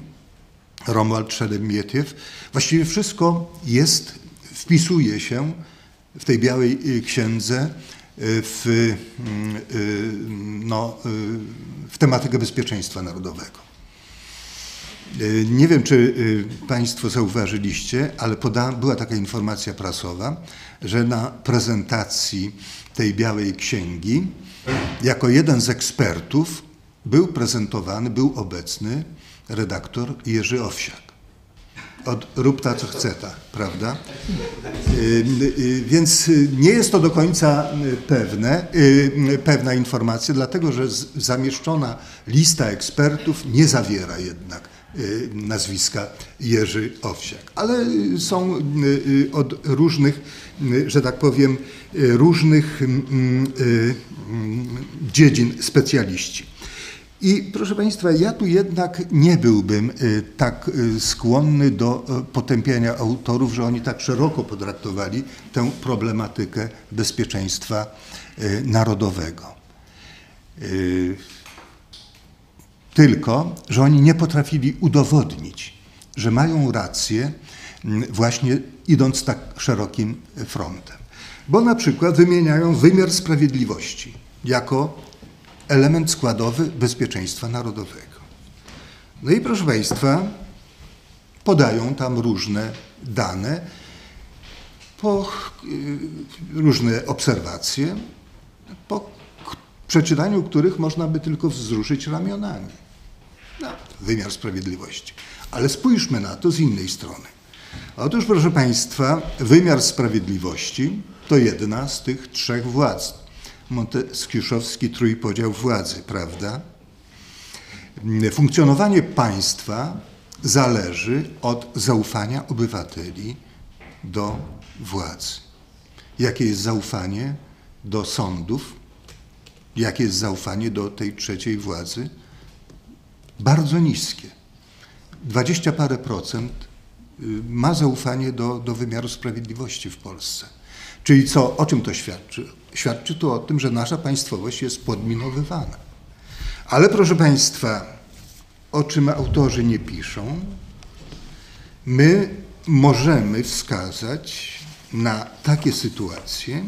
Romuald Szeremietiew, właściwie wszystko jest, wpisuje się w tej białej księdze w, mm, y, no, y, w tematykę bezpieczeństwa narodowego. Y, nie wiem, czy Państwo zauważyliście, ale poda, była taka informacja prasowa, że na prezentacji tej białej księgi jako jeden z ekspertów był prezentowany, był obecny redaktor Jerzy Owsiak od rób ta, co chce ta, prawda? Y, y, więc nie jest to do końca pewne, y, pewna informacja, dlatego że zamieszczona lista ekspertów nie zawiera jednak nazwiska Jerzy Owsiak. Ale są od różnych, że tak powiem, różnych dziedzin specjaliści. I proszę Państwa, ja tu jednak nie byłbym y, tak y, skłonny do y, potępiania autorów, że oni tak szeroko potraktowali tę problematykę bezpieczeństwa narodowego. Tylko, że oni nie potrafili udowodnić, że mają rację właśnie idąc tak szerokim frontem. Bo na przykład wymieniają wymiar sprawiedliwości jako element składowy bezpieczeństwa narodowego. No i proszę Państwa, podają tam różne dane, po, y, różne obserwacje, po przeczytaniu których można by tylko wzruszyć ramionami. No, wymiar sprawiedliwości. Ale spójrzmy na to z innej strony. Otóż, proszę Państwa, wymiar sprawiedliwości to jedna z tych trzech władz monteskiuszowski trójpodział władzy, prawda? Funkcjonowanie państwa zależy od zaufania obywateli do władzy. Jakie jest zaufanie do sądów? Jakie jest zaufanie do tej trzeciej władzy? Bardzo niskie. Dwadzieścia parę procent y, ma zaufanie do, do wymiaru sprawiedliwości w Polsce. Czyli co, o czym to świadczy? Świadczy to o tym, że nasza państwowość jest podminowywana. Ale proszę Państwa, o czym autorzy nie piszą, my możemy wskazać na takie sytuacje,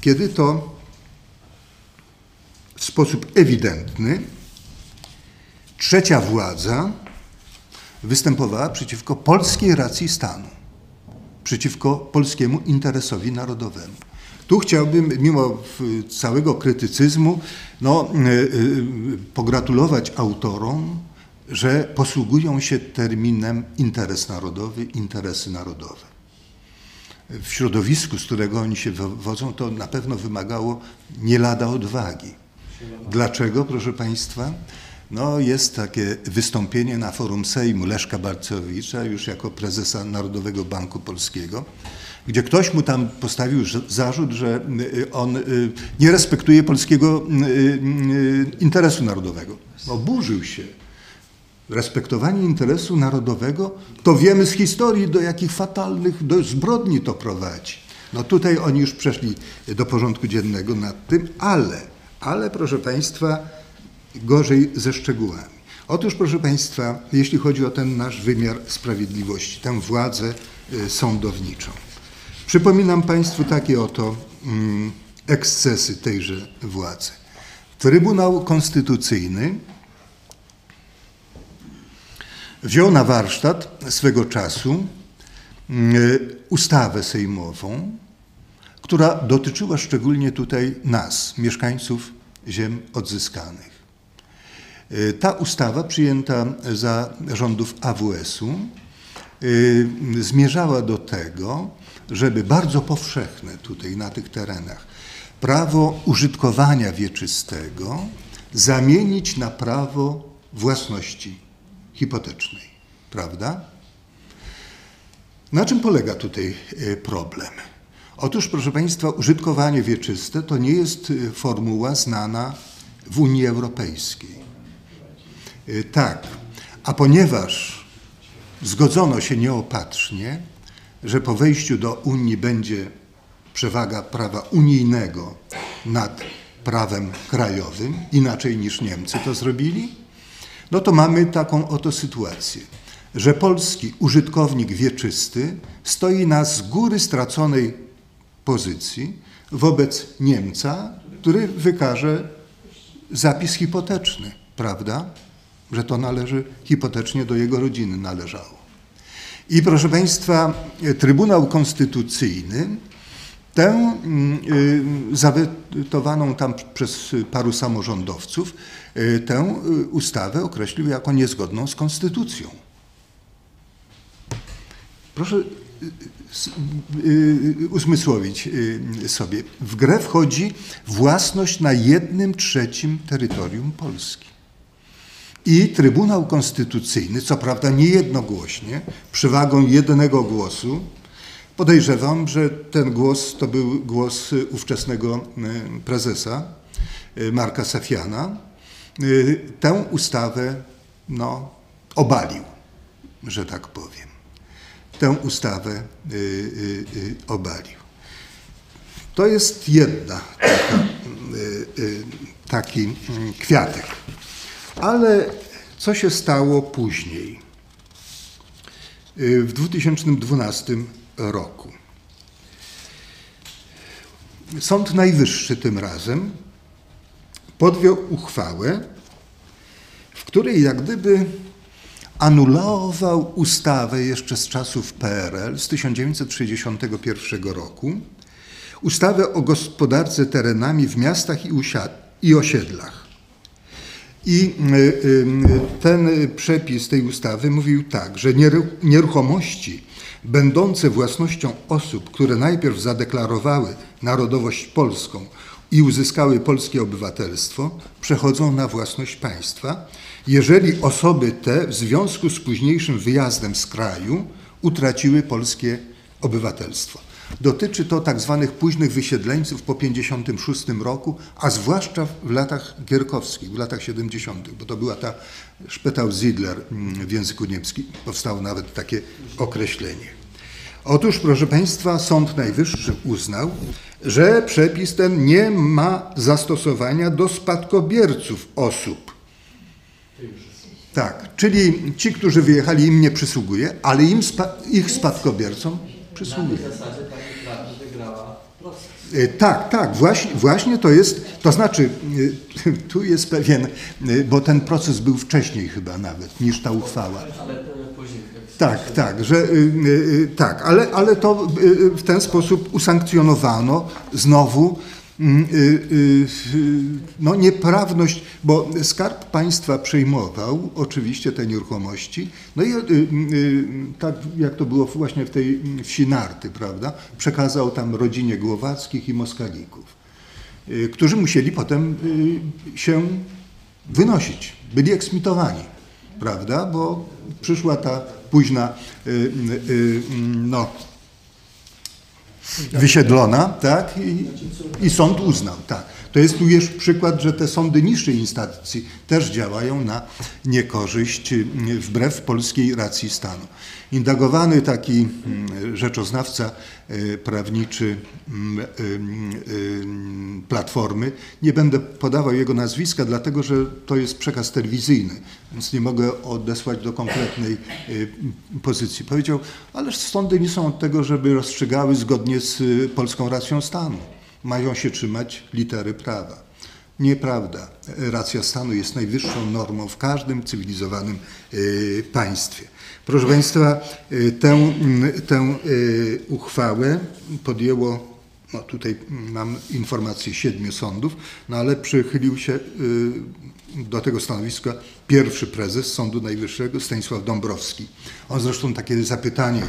kiedy to w sposób ewidentny trzecia władza występowała przeciwko polskiej racji stanu przeciwko polskiemu interesowi narodowemu. Tu chciałbym, mimo całego krytycyzmu, no, y, y, pogratulować autorom, że posługują się terminem interes narodowy, interesy narodowe. W środowisku, z którego oni się wywodzą, to na pewno wymagało nie lada odwagi. Dlaczego, proszę Państwa? No, jest takie wystąpienie na forum Sejmu Leszka Balcowicza, już jako prezesa Narodowego Banku Polskiego, gdzie ktoś mu tam postawił zarzut, że y, on y, nie respektuje polskiego y, interesu narodowego. Oburzył się. Respektowanie interesu narodowego, to wiemy z historii, do jakich fatalnych, do zbrodni to prowadzi. No tutaj oni już przeszli do porządku dziennego nad tym, ale, ale proszę Państwa, gorzej ze szczegółami. Otóż, proszę Państwa, jeśli chodzi o ten nasz wymiar sprawiedliwości, tę władzę y, sądowniczą. Przypominam Państwu takie oto mm, ekscesy tejże władzy. Trybunał Konstytucyjny wziął na warsztat swego czasu mm, ustawę sejmową, która dotyczyła szczególnie tutaj nas, mieszkańców ziem odzyskanych. Y, ta ustawa przyjęta za rządów AWS-u y, zmierzała do tego, żeby bardzo powszechne tutaj na tych terenach prawo użytkowania wieczystego zamienić na prawo własności hipotecznej. Prawda? Na czym polega tutaj y, problem? Otóż, proszę Państwa, użytkowanie wieczyste to nie jest formuła znana w Unii Europejskiej. Y, tak, a ponieważ zgodzono się nieopatrznie, że po wejściu do Unii będzie przewaga prawa unijnego nad prawem krajowym, inaczej niż Niemcy to zrobili, no to mamy taką oto sytuację, że polski użytkownik wieczysty stoi na z góry straconej pozycji wobec Niemca, który wykaże zapis hipoteczny, prawda? że to należy hipotecznie do jego rodziny należało. I proszę Państwa, Trybunał Konstytucyjny tę mm, y, zawetowaną tam przez paru samorządowców, y, tę y, ustawę określił jako niezgodną z konstytucją. Proszę uzmysłowić sobie. W grę wchodzi własność na jednym trzecim terytorium Polski. I Trybunał Konstytucyjny, co prawda niejednogłośnie, przewagą jednego głosu, podejrzewam, że ten głos to był głos ówczesnego e, prezesa e, Marka Safiana, tę ustawę no, obalił, że tak powiem. Tę ustawę obalił. To jest jedna taka, taki kwiatek. Ale co się stało później? Y, w 2012 roku. Sąd Najwyższy tym razem podjął uchwałę, w której jak gdyby anulował ustawę jeszcze z czasów PRL z 1961 roku, ustawę o gospodarce terenami w miastach i, osiedlach. I y, y, ten przepis tej ustawy mówił tak, że nieruchomości będące własnością osób, które najpierw zadeklarowały narodowość polską i uzyskały polskie obywatelstwo, przechodzą na własność państwa, jeżeli osoby te w związku z późniejszym wyjazdem z kraju utraciły polskie obywatelstwo. Dotyczy to tak zwanych późnych wysiedleńców po 1956 roku, a zwłaszcza w latach gierkowskich, w latach 70., bo to była ta Szpetał Zidler mm, w języku niemieckim. Powstało nawet takie określenie. Otóż, proszę Państwa, Sąd Najwyższy uznał, że przepis ten nie ma zastosowania do spadkobierców osób. Tak, czyli ci, którzy wyjechali, im nie przysługuje, ale im spa ich spadkobiercom przysługuje. E, tak, tak, właśnie, właśnie to jest, to znaczy e, tu jest pewien, e, bo ten proces był wcześniej chyba nawet niż ta uchwała. Tak, tak, że tak, ale, ale to w ten sposób usankcjonowano znowu y, y, no, nieprawność, bo Skarb Państwa przejmował oczywiście te nieruchomości, no i y, tak jak to było właśnie w tej wsi Narty, prawda, przekazał tam rodzinie Głowackich i Moskalików, którzy musieli potem się wynosić, byli eksmitowani, prawda, bo przyszła ta późna no, wysiedlona, tak? I, I, sąd uznał, tak. To jest tu już przykład, że te sądy niższej instancji też działają na niekorzyść wbrew polskiej racji stanu. Indagowany taki mm, rzeczoznawca e, prawniczy mm, e, mm, Platformy, nie będę podawał jego nazwiska, dlatego że to jest przekaz telewizyjny, więc nie mogę odesłać do kompletnej e, pozycji. Powiedział, ależ sądy nie są od tego, żeby rozstrzygały zgodnie z polską racją stanu. Mają się trzymać litery prawa. Nieprawda. Racja stanu jest najwyższą normą w każdym cywilizowanym państwie. Proszę Państwa, y, tę, tę y, uchwałę podjęło, no tutaj mam informację siedmiu sądów, no ale przychylił się y, do tego stanowiska pierwszy prezes Sądu Najwyższego, Stanisław Dąbrowski. On zresztą takie zapytanie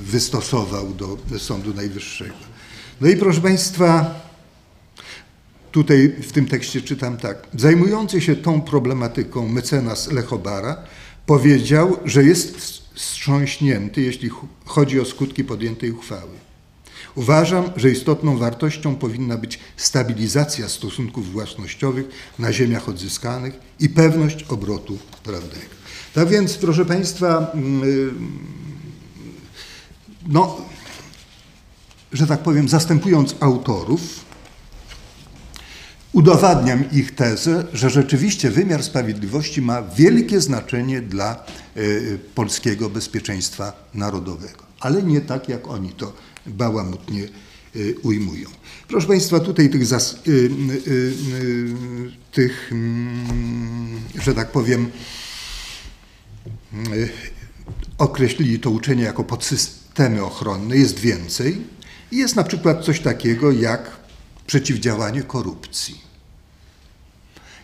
wystosował do Sądu Najwyższego. No i proszę Państwa, tutaj w tym tekście czytam tak. Zajmujący się tą problematyką mecenas Lechobara powiedział, że jest wstrząśnięty, jeśli chodzi o skutki podjętej uchwały. Uważam, że istotną wartością powinna być stabilizacja stosunków własnościowych na ziemiach odzyskanych i pewność obrotu prawnego. Tak więc, proszę Państwa, mm, y, no, że tak powiem, zastępując autorów, Udowadniam ich tezę, że rzeczywiście wymiar sprawiedliwości ma wielkie znaczenie dla y, polskiego bezpieczeństwa narodowego, ale nie tak, jak oni to bałamutnie y, ujmują. Proszę Państwa, tutaj tych, y, tych mm, że tak powiem, określili to uczenie jako podsystemy ochronne, jest więcej. Jest na przykład coś takiego jak przeciwdziałanie korupcji.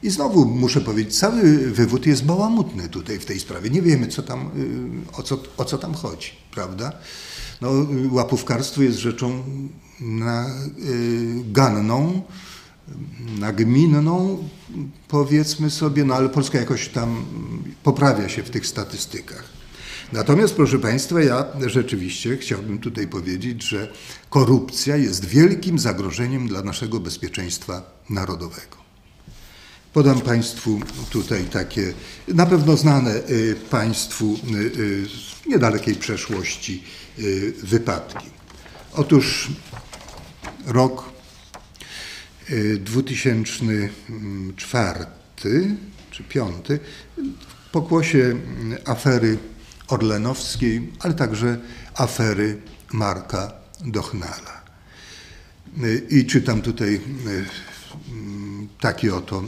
I znowu muszę powiedzieć, cały wywód jest bałamutny tutaj w tej sprawie. Nie wiemy, co tam, y, o, co, o co tam chodzi, prawda? No, łapówkarstwo jest rzeczą naganną, nagminną, powiedzmy sobie, no ale Polska jakoś tam poprawia się w tych statystykach. Natomiast, proszę Państwa, ja rzeczywiście chciałbym tutaj powiedzieć, że korupcja jest wielkim zagrożeniem dla naszego bezpieczeństwa narodowego. Podam Państwu tutaj takie na pewno znane y, Państwu y, y, z niedalekiej przeszłości wypadki. Otóż rok 2004 czy 5 w pokłosie afery orlenowskiej, ale także afery Marka Dochnala. I czytam tutaj taki oto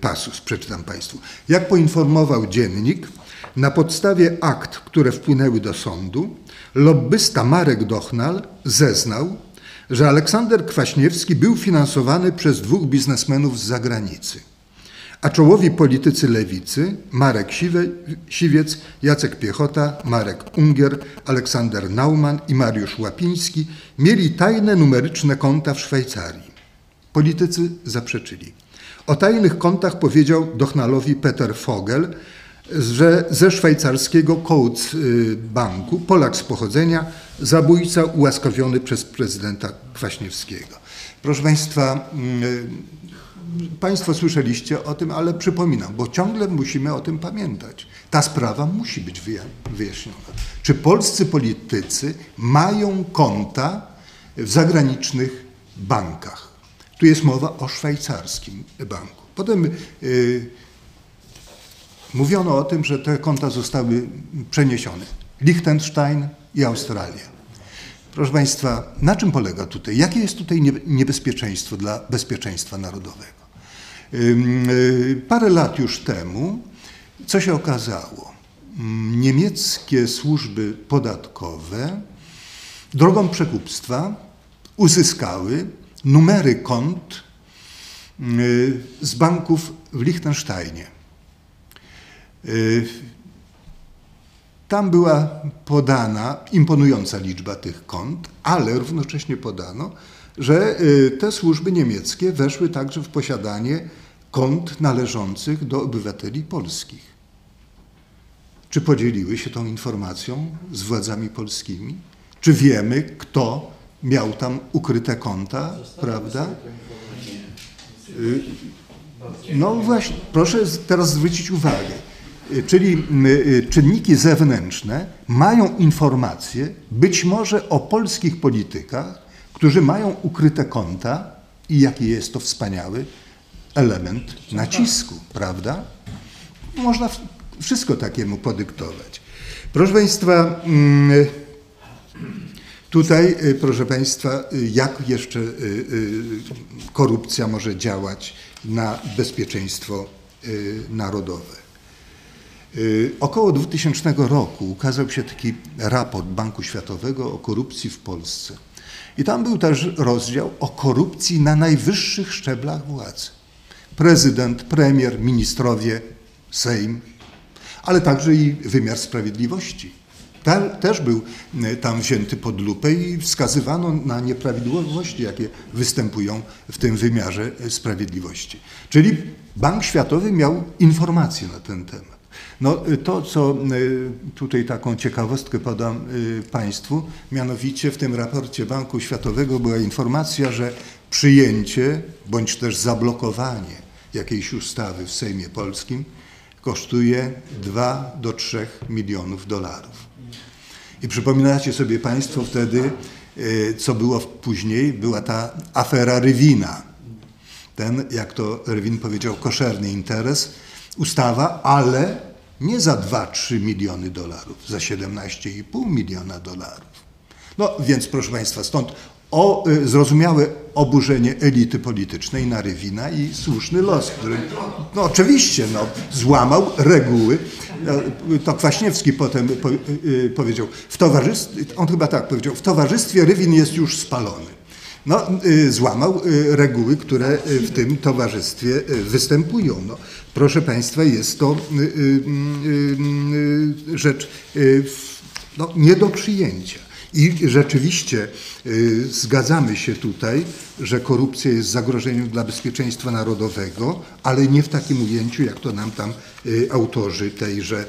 pasus, przeczytam Państwu. Jak poinformował dziennik, na podstawie akt, które wpłynęły do sądu, lobbysta Marek Dochnal zeznał, że Aleksander Kwaśniewski był finansowany przez dwóch biznesmenów z zagranicy – a czołowi politycy lewicy Marek Siwiec, Jacek Piechota, Marek Ungier, Aleksander Naumann i Mariusz Łapiński mieli tajne numeryczne konta w Szwajcarii. Politycy zaprzeczyli. O tajnych kontach powiedział Dochnalowi Peter Fogel, że ze szwajcarskiego Coates y, Banku, Polak z pochodzenia, zabójca ułaskawiony przez prezydenta Kwaśniewskiego. Proszę Państwa, y, Państwo słyszeliście o tym, ale przypominam, bo ciągle musimy o tym pamiętać. Ta sprawa musi być wyjaśniona. Czy polscy politycy mają konta w zagranicznych bankach? Tu jest mowa o szwajcarskim banku. Potem yy, mówiono o tym, że te konta zostały przeniesione. Liechtenstein i Australia. Proszę Państwa, na czym polega tutaj? Jakie jest tutaj niebezpieczeństwo dla bezpieczeństwa narodowego? Y, parę lat już temu, co się okazało? Niemieckie służby podatkowe drogą przekupstwa uzyskały numery kont y, z banków w Liechtensteinie. Y, tam była podana imponująca liczba tych kont, ale równocześnie podano, że te służby niemieckie weszły także w posiadanie kont należących do obywateli polskich. Czy podzieliły się tą informacją z władzami polskimi? Czy wiemy, kto miał tam ukryte konta, prawda? No właśnie, proszę teraz zwrócić uwagę. Czyli czynniki zewnętrzne mają informacje być może o polskich politykach, którzy mają ukryte konta i jaki jest to wspaniały element nacisku, prawda? Można wszystko takiemu podyktować. Proszę Państwa, mm, tutaj, y, proszę Państwa, y, jak jeszcze y, korupcja może działać na bezpieczeństwo narodowe. Około 2000 roku ukazał się taki raport Banku Światowego o korupcji w Polsce. I tam był też rozdział o korupcji na najwyższych szczeblach władzy. Prezydent, premier, ministrowie, Sejm, ale także i wymiar sprawiedliwości. też był e, tam wzięty pod lupę i wskazywano na nieprawidłowości, jakie występują w tym wymiarze e, sprawiedliwości. Czyli Bank Światowy miał informacje na ten temat. No, e, to, co tutaj taką ciekawostkę podam Państwu, mianowicie w tym raporcie Banku Światowego była informacja, że przyjęcie bądź też zablokowanie jakiejś ustawy w Sejmie Polskim kosztuje 2 do 3 milionów dolarów. I przypominacie sobie Państwo wtedy, e, co było później, była ta afera Rywina. Ten, jak to Rywin powiedział, koszerny interes, ustawa, ale nie za 2-3 miliony dolarów, za 17,5 miliona dolarów. No więc proszę Państwa, stąd o y, zrozumiałe oburzenie elity politycznej na Rywina i słuszny los, który, no oczywiście, no, złamał reguły. No, to Kwaśniewski potem po, y, powiedział, w towarzystwie, on chyba tak powiedział, w towarzystwie Rywin jest już spalony. No, y, złamał reguły, które w tym towarzystwie występują. No, proszę Państwa, jest to rzecz no, nie do przyjęcia. I rzeczywiście y, zgadzamy się tutaj, że korupcja jest zagrożeniem dla bezpieczeństwa narodowego, ale nie w takim ujęciu, jak to nam tam y, autorzy tejże,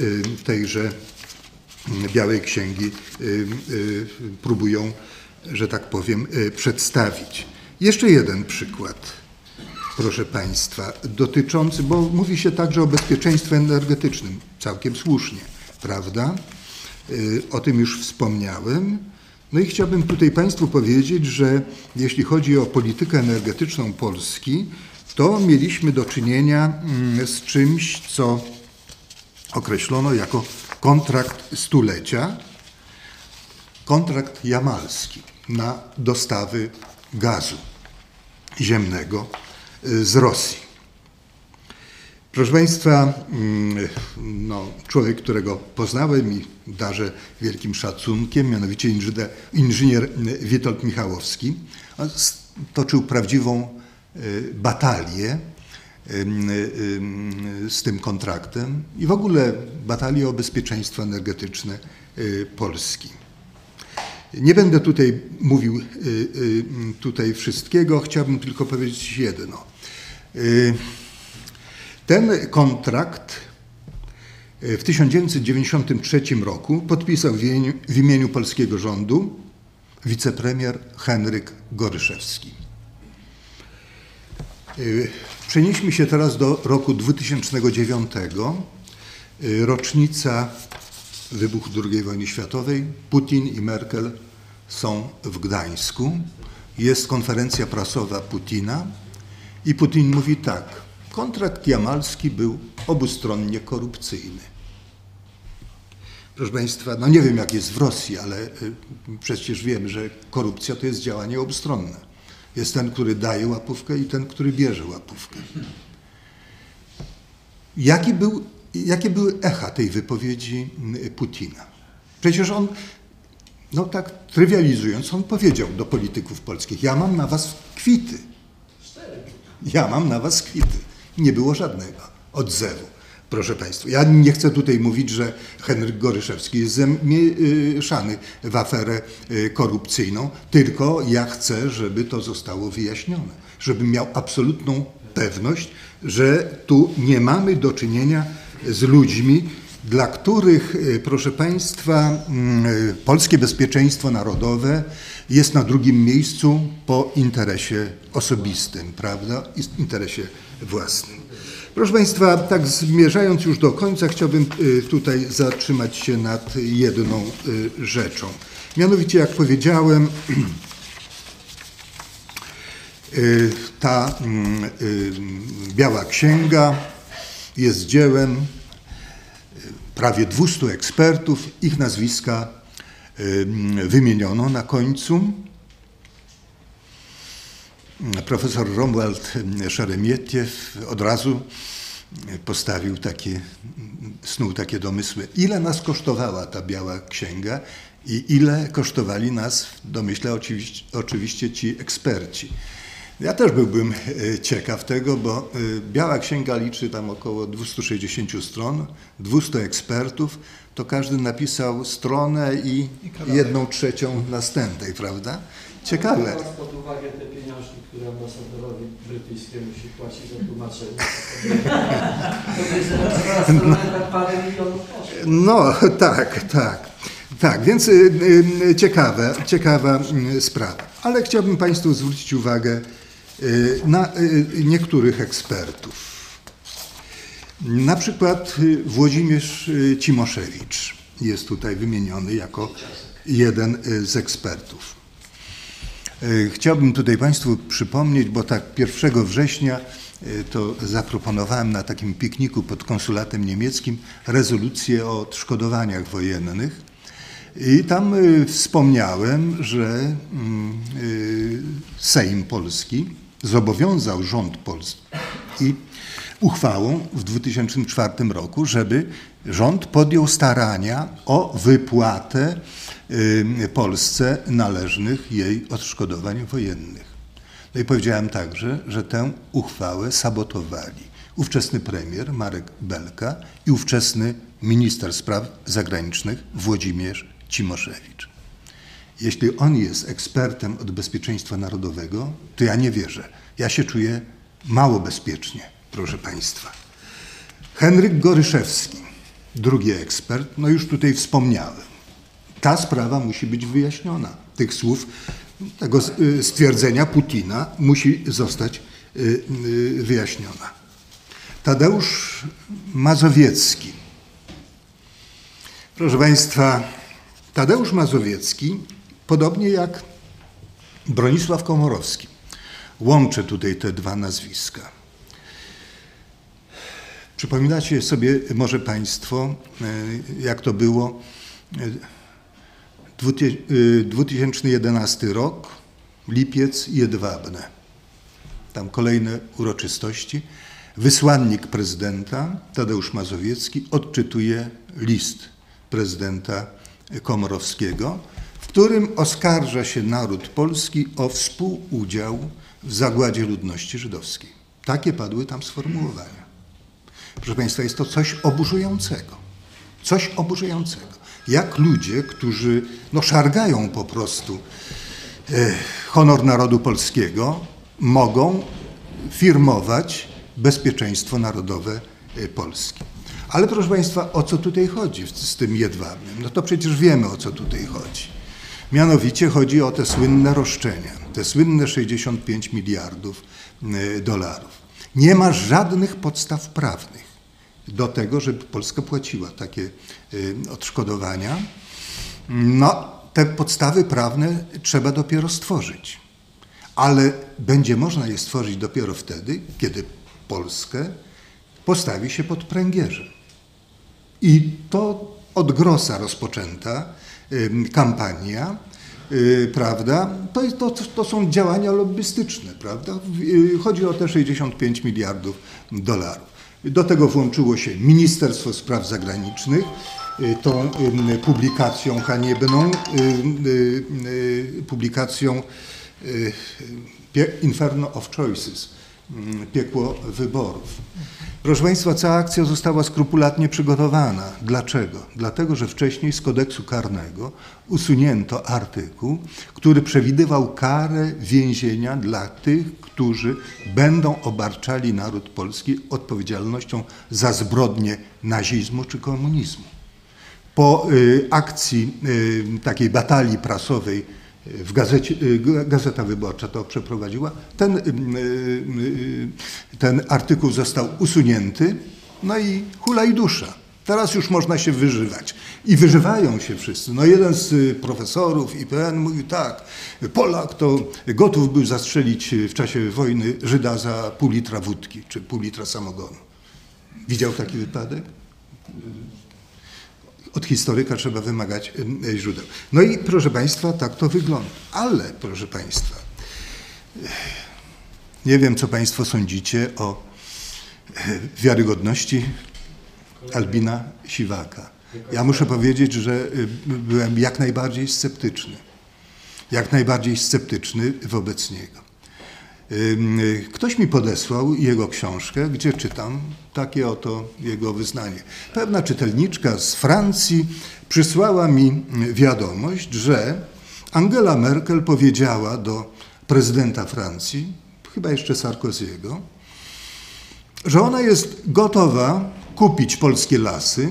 y, tejże mm, Białej Księgi próbują, że tak powiem, przedstawić. Jeszcze jeden przykład, proszę Państwa, dotyczący, bo mówi się także o bezpieczeństwie energetycznym, całkiem słusznie, prawda? Y, o tym już wspomniałem. No i chciałbym tutaj Państwu powiedzieć, że jeśli chodzi o politykę energetyczną Polski, to mieliśmy do czynienia mm, z czymś, co określono jako kontrakt stulecia, kontrakt jamalski na dostawy gazu ziemnego y, z Rosji. Proszę Państwa, mm, no, człowiek, którego poznałem i darzę wielkim szacunkiem, mianowicie inżynier, Witold Michałowski, toczył prawdziwą e, batalię z tym kontraktem i w ogóle batalię o bezpieczeństwo energetyczne e, Polski. Nie będę tutaj mówił e, tutaj wszystkiego, chciałbym tylko powiedzieć jedno. Ten kontrakt e, w 1993 roku podpisał w imieniu polskiego rządu wicepremier Henryk Goryszewski. E, przenieśmy się teraz do roku 2009, e, rocznica wybuchu II wojny światowej. Putin i Merkel są w Gdańsku. Jest konferencja prasowa Putina i Putin mówi tak. Kontrakt jamalski był obustronnie korupcyjny. Proszę Państwa, no nie wiem jak jest w Rosji, ale y, przecież wiemy, że korupcja to jest działanie obustronne. Jest ten, który daje łapówkę i ten, który bierze łapówkę. Jaki był, jakie były echa tej wypowiedzi y, Putina? Przecież on, no tak trywializując, on powiedział do polityków polskich, ja mam na was kwity. Ja mam na was kwity. Nie było żadnego odzewu. Proszę Państwa, ja nie chcę tutaj mówić, że Henryk Goryszewski jest zamieszany w aferę y, korupcyjną, tylko ja chcę, żeby to zostało wyjaśnione, żeby miał absolutną pewność, że tu nie mamy do czynienia z ludźmi, dla których, y, proszę Państwa, mm, polskie bezpieczeństwo narodowe jest na drugim miejscu po interesie osobistym, prawda? Interesie własnym. Proszę Państwa, tak zmierzając już do końca, chciałbym y, tutaj zatrzymać się nad jedną y, rzeczą. Mianowicie, jak powiedziałem, y, ta mm, Biała Księga jest dziełem prawie 200 ekspertów, ich nazwiska wymieniono na końcu. Profesor Romuald Szeremietiew od razu postawił takie, snuł takie domysły, ile nas kosztowała ta biała księga i ile kosztowali nas, domyślę oczywiście, oczywiście ci eksperci. Ja też byłbym e, ciekaw tego, bo e, Biała Księga liczy tam około 260 stron, 200 ekspertów, to każdy napisał stronę i jedną trzecią następnej, prawda? Ciekawe. Biorąc pod uwagę te pieniążki, które ambasadorowi brytyjskiemu się płaci za tłumaczenie, to jest na stronę tak parę milionów kosztów. No, tak, tak. Tak, więc y, y, ciekawe, ciekawa y, sprawa. Ale chciałbym Państwu zwrócić uwagę na niektórych ekspertów. Na przykład Włodzimierz Cimoszewicz jest tutaj wymieniony jako jeden z ekspertów. Y, Chciałbym tutaj Państwu przypomnieć, bo tak 1 września y, to zaproponowałem na takim pikniku pod konsulatem niemieckim rezolucję o odszkodowaniach wojennych. I tam y, wspomniałem, że mm, Sejm Polski zobowiązał rząd polski i uchwałą w 2004 roku, żeby rząd podjął starania o wypłatę Polsce należnych jej odszkodowań wojennych. No i powiedziałem także, że tę uchwałę sabotowali ówczesny premier Marek Belka i ówczesny minister spraw zagranicznych Włodzimierz Cimoszewicz. Jeśli on jest ekspertem od bezpieczeństwa narodowego, to ja nie wierzę. Ja się czuję mało bezpiecznie, proszę Państwa. Henryk Goryszewski, drugi ekspert, no już tutaj wspomniałem. Ta sprawa musi być wyjaśniona. Tych słów, tego y, stwierdzenia Putina musi zostać y, y, wyjaśniona. Tadeusz Mazowiecki. Proszę Państwa, Tadeusz Mazowiecki, podobnie jak Bronisław Komorowski, łączę tutaj te dwa nazwiska. Przypominacie sobie może Państwo, jak to było 2011 rok, lipiec Jedwabne. Tam kolejne uroczystości. Wysłannik prezydenta Tadeusz Mazowiecki odczytuje list prezydenta Komorowskiego, w którym oskarża się naród polski o współudział w zagładzie ludności żydowskiej. Takie padły tam sformułowania. Proszę Państwa, jest to coś oburzającego. Coś oburzającego. Jak ludzie, którzy no, szargają po prostu e, honor narodu polskiego, mogą firmować bezpieczeństwo narodowe e, Polski. Ale proszę Państwa, o co tutaj chodzi z, tym jedwabnym? No to przecież wiemy, o co tutaj chodzi. Mianowicie chodzi o te słynne roszczenia, te słynne 65 miliardów e, dolarów. Nie ma żadnych podstaw prawnych do tego, żeby Polska płaciła takie e, odszkodowania. No, te podstawy prawne trzeba dopiero stworzyć. Ale będzie można je stworzyć dopiero wtedy, kiedy Polskę postawi się pod pręgierzem. I to od Grossa rozpoczęta ym, kampania, y, prawda, to, to, to są działania lobbystyczne, prawda. Y, Chodzi o te 65 miliardów dolarów. Do tego włączyło się Ministerstwo Spraw Zagranicznych, y, tą ym, publikacją haniebną, y, y, y, publikacją y, Inferno of Choices, mm, piekło wyborów. Proszę Państwa, cała akcja została skrupulatnie przygotowana. Dlaczego? Dlatego, że wcześniej z kodeksu karnego usunięto artykuł, który przewidywał karę więzienia dla tych, którzy będą obarczali naród polski odpowiedzialnością za zbrodnie nazizmu czy komunizmu. Po y, akcji y, takiej batalii prasowej w gazecie, Gazeta Wyborcza to przeprowadziła. Ten, ten artykuł został usunięty, no i hula i dusza. Teraz już można się wyżywać. I wyżywają się wszyscy. No jeden z profesorów IPN mówił tak, Polak to gotów był zastrzelić w czasie wojny Żyda za pół litra wódki, czy pół litra samogonu. Widział taki wypadek? Od historyka trzeba wymagać źródeł. No i proszę Państwa, tak to wygląda. Ale proszę Państwa, nie wiem, co Państwo sądzicie o wiarygodności Albina Siwaka. Ja muszę powiedzieć, że byłem jak najbardziej sceptyczny. Jak najbardziej sceptyczny wobec niego. Ktoś mi podesłał jego książkę, gdzie czytam takie oto jego wyznanie. Pewna czytelniczka z Francji przysłała mi wiadomość, że Angela Merkel powiedziała do prezydenta Francji, chyba jeszcze Sarkoziego, że ona jest gotowa kupić polskie lasy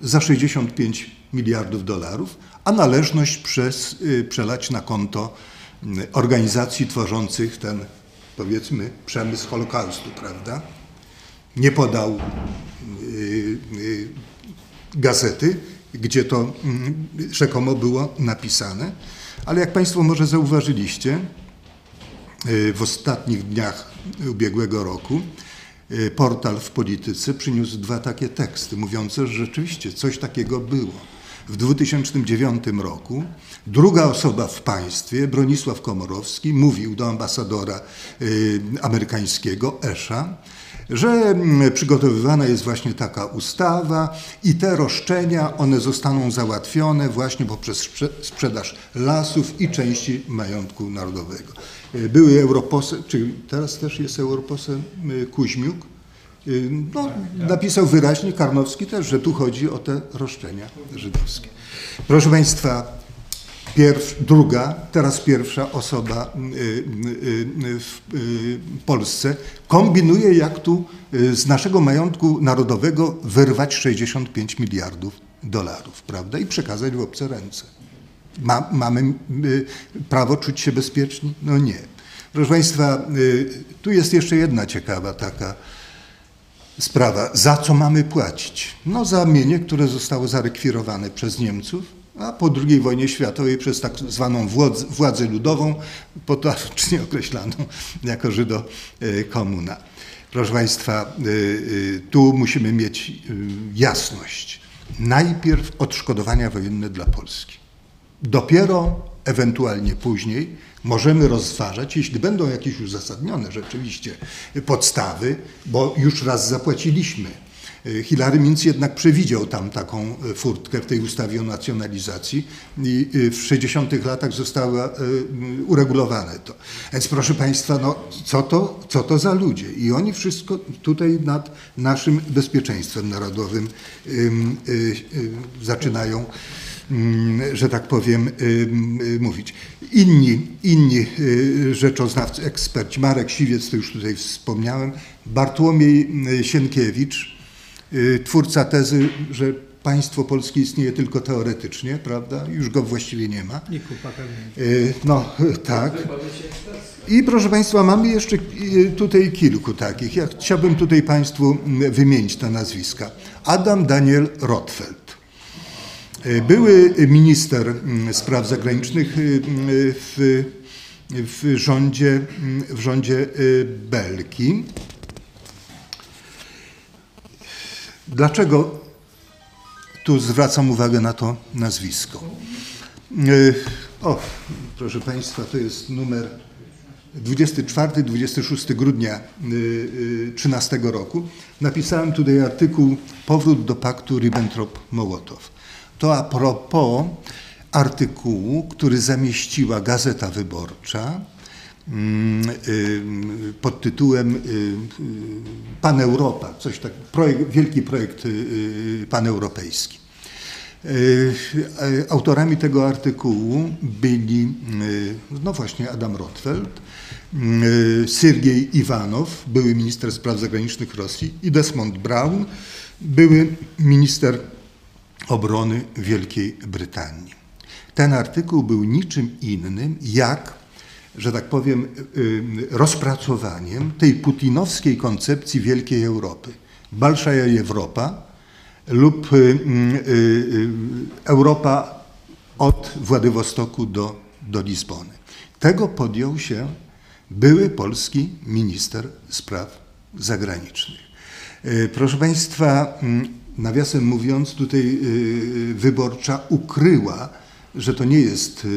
za 65 miliardów dolarów, a należność przez, przelać na konto organizacji tworzących ten, powiedzmy, przemysł Holokaustu, prawda? Nie podał y, y, gazety, gdzie to y, rzekomo było napisane, ale jak Państwo może zauważyliście, w ostatnich dniach ubiegłego roku portal w polityce przyniósł dwa takie teksty mówiące, że rzeczywiście coś takiego było. W 2009 roku druga osoba w państwie, Bronisław Komorowski, mówił do ambasadora y, amerykańskiego Esza, że przygotowywana jest właśnie taka ustawa i te roszczenia, one zostaną załatwione właśnie poprzez sprzedaż lasów i części majątku narodowego. Były europoseł, czy teraz też jest europoseł Kuźmiuk, no, napisał wyraźnie, Karnowski też, że tu chodzi o te roszczenia żydowskie. Proszę Państwa, pierw, druga, teraz pierwsza osoba w Polsce kombinuje, jak tu z naszego majątku narodowego wyrwać 65 miliardów dolarów, prawda, i przekazać w obce ręce. Ma, mamy prawo czuć się bezpieczni? No nie. Proszę Państwa, tu jest jeszcze jedna ciekawa taka sprawa. Za co mamy płacić? No za mienie, które zostało zarekwirowane przez Niemców, a po II wojnie światowej przez tak zwaną władzę ludową, potocznie określaną jako Żydo-komuna. Proszę Państwa, tu musimy mieć jasność. Najpierw odszkodowania wojenne dla Polski. Dopiero ewentualnie później możemy rozważać, jeśli będą jakieś uzasadnione rzeczywiście podstawy, bo już raz zapłaciliśmy. Hilary Minc jednak przewidział tam taką furtkę w tej ustawie o nacjonalizacji i w 60 latach zostało uregulowane to. Więc proszę Państwa, no, co, to, co to za ludzie? I oni wszystko tutaj nad naszym bezpieczeństwem narodowym zaczynają że tak powiem, mówić. Inni, inni rzeczoznawcy, eksperci, Marek Siwiec, to już tutaj wspomniałem, Bartłomiej Sienkiewicz, twórca tezy, że państwo polskie istnieje tylko teoretycznie, prawda? Już go właściwie nie ma. Nie kupa No, tak. I proszę Państwa, mamy jeszcze tutaj kilku takich. Ja chciałbym tutaj Państwu wymienić te nazwiska. Adam Daniel Rotfeld. Były minister spraw zagranicznych w, w, rządzie, w rządzie Belki. Dlaczego tu zwracam uwagę na to nazwisko? O, proszę Państwa, to jest numer 24-26 grudnia 2013 roku. Napisałem tutaj artykuł Powrót do paktu Ribbentrop-Mołotow. To a propos artykułu, który zamieściła Gazeta Wyborcza pod tytułem Pan Europa, coś tak, projekt, wielki projekt paneuropejski. Autorami tego artykułu byli, no właśnie, Adam Rotfeld, Syrgiej Iwanow, były minister spraw zagranicznych Rosji i Desmond Brown, były minister obrony Wielkiej Brytanii. ten artykuł był niczym innym jak, że tak powiem, rozpracowaniem tej putinowskiej koncepcji Wielkiej Europy. Balszaja Europa lub Europa od Władywostoku do, do Lizbony. Tego podjął się były polski minister spraw zagranicznych. Proszę Państwa, nawiasem mówiąc, tutaj wyborcza ukryła, że to nie jest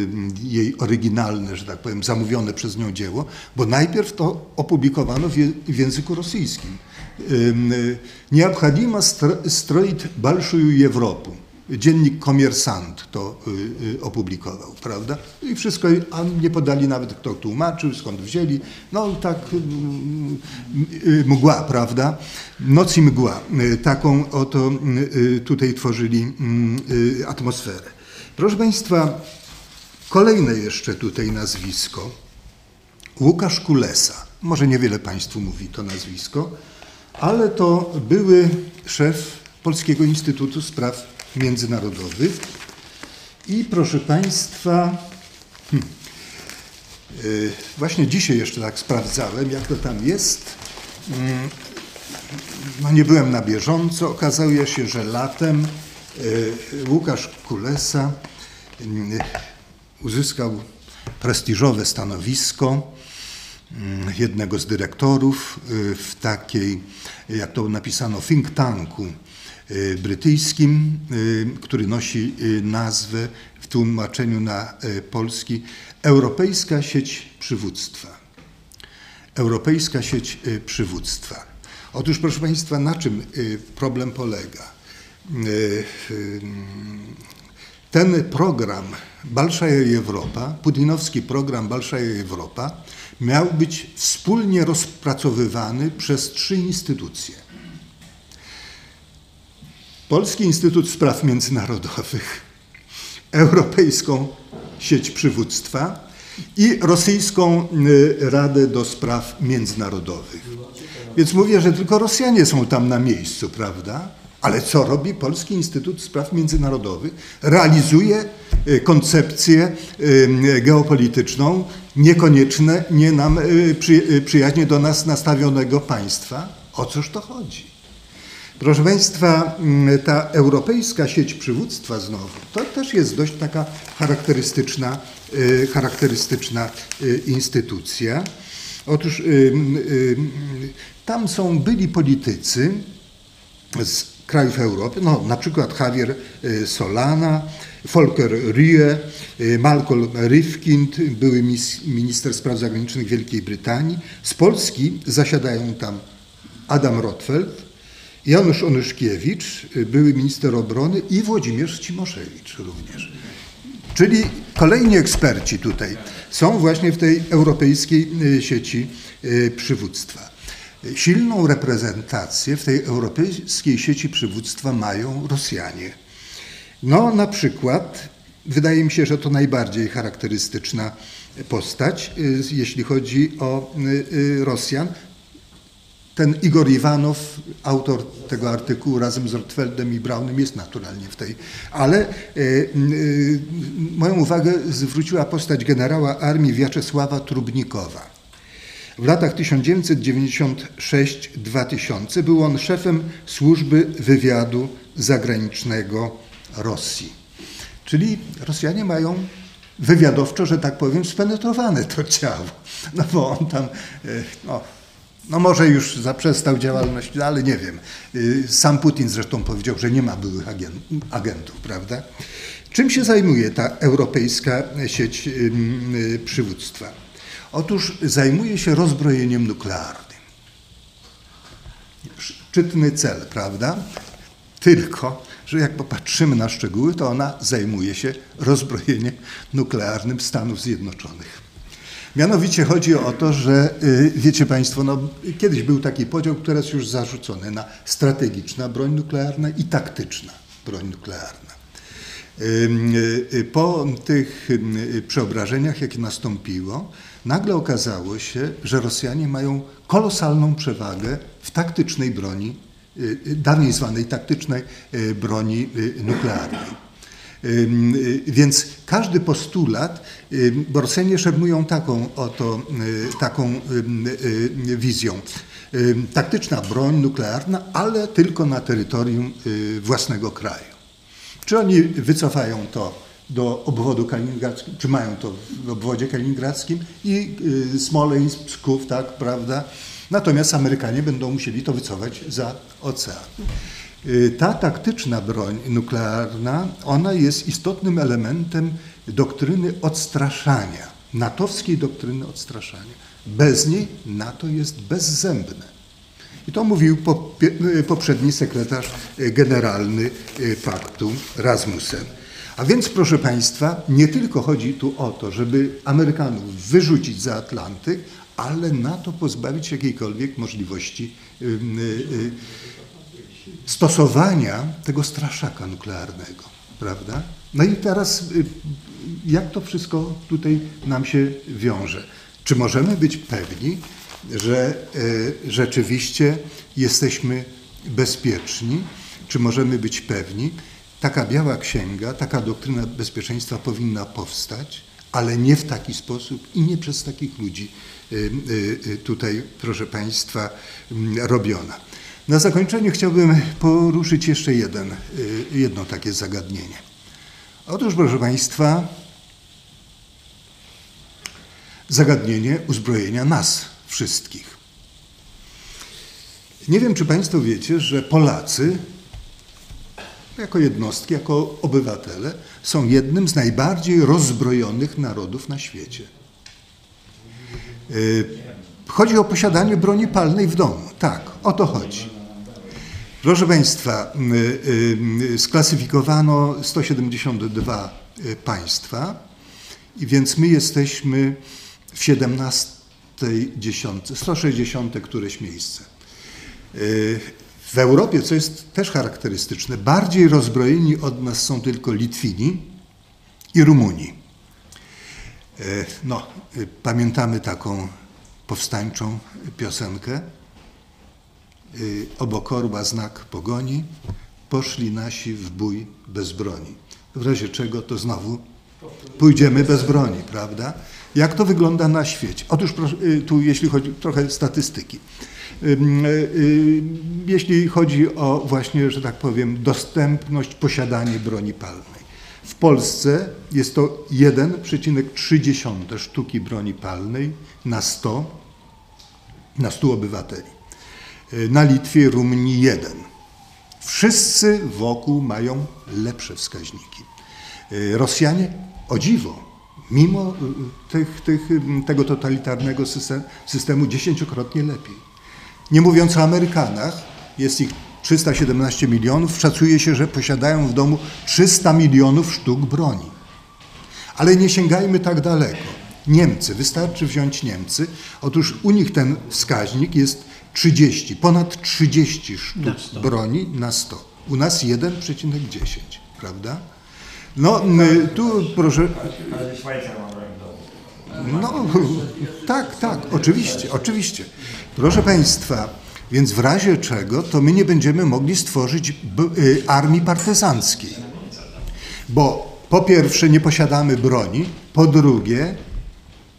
jej oryginalne, że tak powiem, zamówione przez nią dzieło, bo najpierw to opublikowano w języku rosyjskim. Необходимо строить большую Европу. Dziennik Komersant to opublikował, prawda? I wszystko, a nie podali nawet kto tłumaczył, skąd wzięli. No tak mgła, prawda? Noc i mgła. Taką oto tutaj tworzyli atmosferę. Proszę Państwa, kolejne jeszcze tutaj nazwisko. Łukasz Kulesa. Może niewiele Państwu mówi to nazwisko, ale to były szef Polskiego Instytutu Spraw Międzynarodowych. I proszę Państwa, hmm, yy, właśnie dzisiaj jeszcze tak sprawdzałem, jak to tam jest. Yy, no nie byłem na bieżąco. Okazało się, że latem yy, Łukasz Kulesa uzyskał prestiżowe stanowisko jednego z dyrektorów w takiej, jak to napisano, think tanku brytyjskim, który nosi nazwę w tłumaczeniu na polski Europejska Sieć Przywództwa. Europejska Sieć Przywództwa. Otóż, proszę Państwa, na czym problem polega? Ten program Balszaja Europa, putinowski program Balszaja Europa, miał być wspólnie rozpracowywany przez trzy instytucje. Polski Instytut Spraw Międzynarodowych, Europejską Sieć Przywództwa i Rosyjską Radę do Spraw Międzynarodowych. Więc mówię, że tylko Rosjanie są tam na miejscu, prawda? Ale co robi Polski Instytut Spraw Międzynarodowych? Realizuje koncepcję geopolityczną niekonieczne, nie nam przyjaźnie do nas nastawionego państwa. O cóż to chodzi? Proszę Państwa, ta europejska sieć przywództwa znowu, to też jest dość taka charakterystyczna, charakterystyczna instytucja. Otóż tam są byli politycy z krajów Europy, no, na przykład Javier Solana, Volker Rie, Malcolm Rifkind, były minister spraw zagranicznych Wielkiej Brytanii. Z Polski zasiadają tam Adam Rotfeld, Janusz Onyszkiewicz, były minister obrony i Włodzimierz Cimoszewicz również. Czyli kolejni eksperci tutaj są właśnie w tej europejskiej sieci przywództwa. Silną reprezentację w tej europejskiej sieci przywództwa mają Rosjanie. No na przykład, wydaje mi się, że to najbardziej charakterystyczna postać, jeśli chodzi o Rosjan, ten Igor Iwanow, autor tego artykułu razem z Rotfeldem i Braunem jest naturalnie w tej, ale y, y, moją uwagę zwróciła postać generała armii Wiaczesława Trubnikowa. W latach 1996-2000 był on szefem służby wywiadu zagranicznego Rosji. Czyli Rosjanie mają wywiadowczo, że tak powiem, spenetrowane to ciało. No bo on tam, no, no może już zaprzestał działalności, ale nie wiem. Sam Putin zresztą powiedział, że nie ma byłych agentów, prawda? Czym się zajmuje ta europejska sieć przywództwa? Otóż zajmuje się rozbrojeniem nuklearnym. Szczytny cel, prawda? Tylko, że jak popatrzymy na szczegóły, to ona zajmuje się rozbrojeniem nuklearnym Stanów Zjednoczonych. Mianowicie chodzi o to, że wiecie Państwo, no, kiedyś był taki podział, który jest już zarzucony na strategiczna broń nuklearna i taktyczna broń nuklearna. Po tych przeobrażeniach, jakie nastąpiło, nagle okazało się, że Rosjanie mają kolosalną przewagę w taktycznej broni, dawniej zwanej taktycznej broni nuklearnej. Y, Więc każdy postulat, ym, bo Rosjanie szermują taką oto y, taką y, wizją. Taktyczna broń nuklearna, ale tylko na terytorium własnego kraju. Czy oni wycofają to do obwodu kaliningradzkiego, czy mają to w obwodzie kaliningradzkim i Smoleńsk, Psków, tak, prawda? Natomiast Amerykanie będą musieli to wycofać za ocean. Y, Ta taktyczna broń nuklearna, ona jest istotnym elementem doktryny odstraszania, natowskiej doktryny odstraszania. Bez niej NATO jest bezzębne. I to mówił popie- poprzedni sekretarz y, generalny y, paktu Rasmussen. A więc, proszę Państwa, nie tylko chodzi tu o to, żeby Amerykanów wyrzucić za Atlantyk, ale NATO pozbawić jakiejkolwiek możliwości y, y, y, stosowania tego straszaka nuklearnego, prawda? No i teraz y, jak to wszystko tutaj nam się wiąże? Czy możemy być pewni, że y, rzeczywiście jesteśmy bezpieczni? Czy możemy być pewni? Taka biała księga, taka doktryna bezpieczeństwa powinna powstać, ale nie w taki sposób i nie przez takich ludzi y, tutaj, proszę Państwa, mm, robiona. Na zakończenie chciałbym poruszyć jeszcze jeden, y, jedno takie zagadnienie. Otóż, proszę Państwa, zagadnienie uzbrojenia nas wszystkich. Nie wiem, czy Państwo wiecie, że Polacy, jako jednostki, jako obywatele, są jednym z najbardziej rozbrojonych narodów na świecie. Y, Chodzi o posiadanie broni palnej w domu. Tak, o to chodzi. Proszę Państwa, y, y, sklasyfikowano 172 y, państwa, i więc my jesteśmy w 17 dziesiątce, 160 któreś miejsce. W Europie, co jest też charakterystyczne, bardziej rozbrojeni od nas są tylko Litwini i Rumuni. No, pamiętamy taką powstańczą piosenkę. Y, Obok orła znak pogoni, poszli nasi w bój bez broni. W razie czego to znowu pójdziemy bez broni, prawda? Jak to wygląda na świecie? Otóż y, tu jeśli chodzi trochę statystyki. Y, Jeśli chodzi o właśnie, że tak powiem, dostępność, posiadanie broni palnej. W Polsce jest to 1,3 sztuki broni palnej na 100, na 100 obywateli. Y, Na Litwie Rumunii 1. Wszyscy wokół mają lepsze wskaźniki. Y, Rosjanie, o dziwo, mimo y, tych, tych, tego totalitarnego system- systemu, dziesięciokrotnie lepiej. Nie mówiąc o Amerykanach, jest ich 317 milionów, szacuje się, że posiadają w domu 300 milionów sztuk broni. Ale nie sięgajmy tak daleko. Niemcy, wystarczy wziąć Niemcy. Otóż u nich ten wskaźnik jest 30, ponad 30 sztuk Na 100. broni na 100. U nas 1,10, prawda? No, y, tu proszę, no, tak, tak, oczywiście, oczywiście. Proszę Państwa, więc w razie czego, to my nie będziemy mogli stworzyć y, armii partyzanckiej. Bo po pierwsze nie posiadamy broni, po drugie,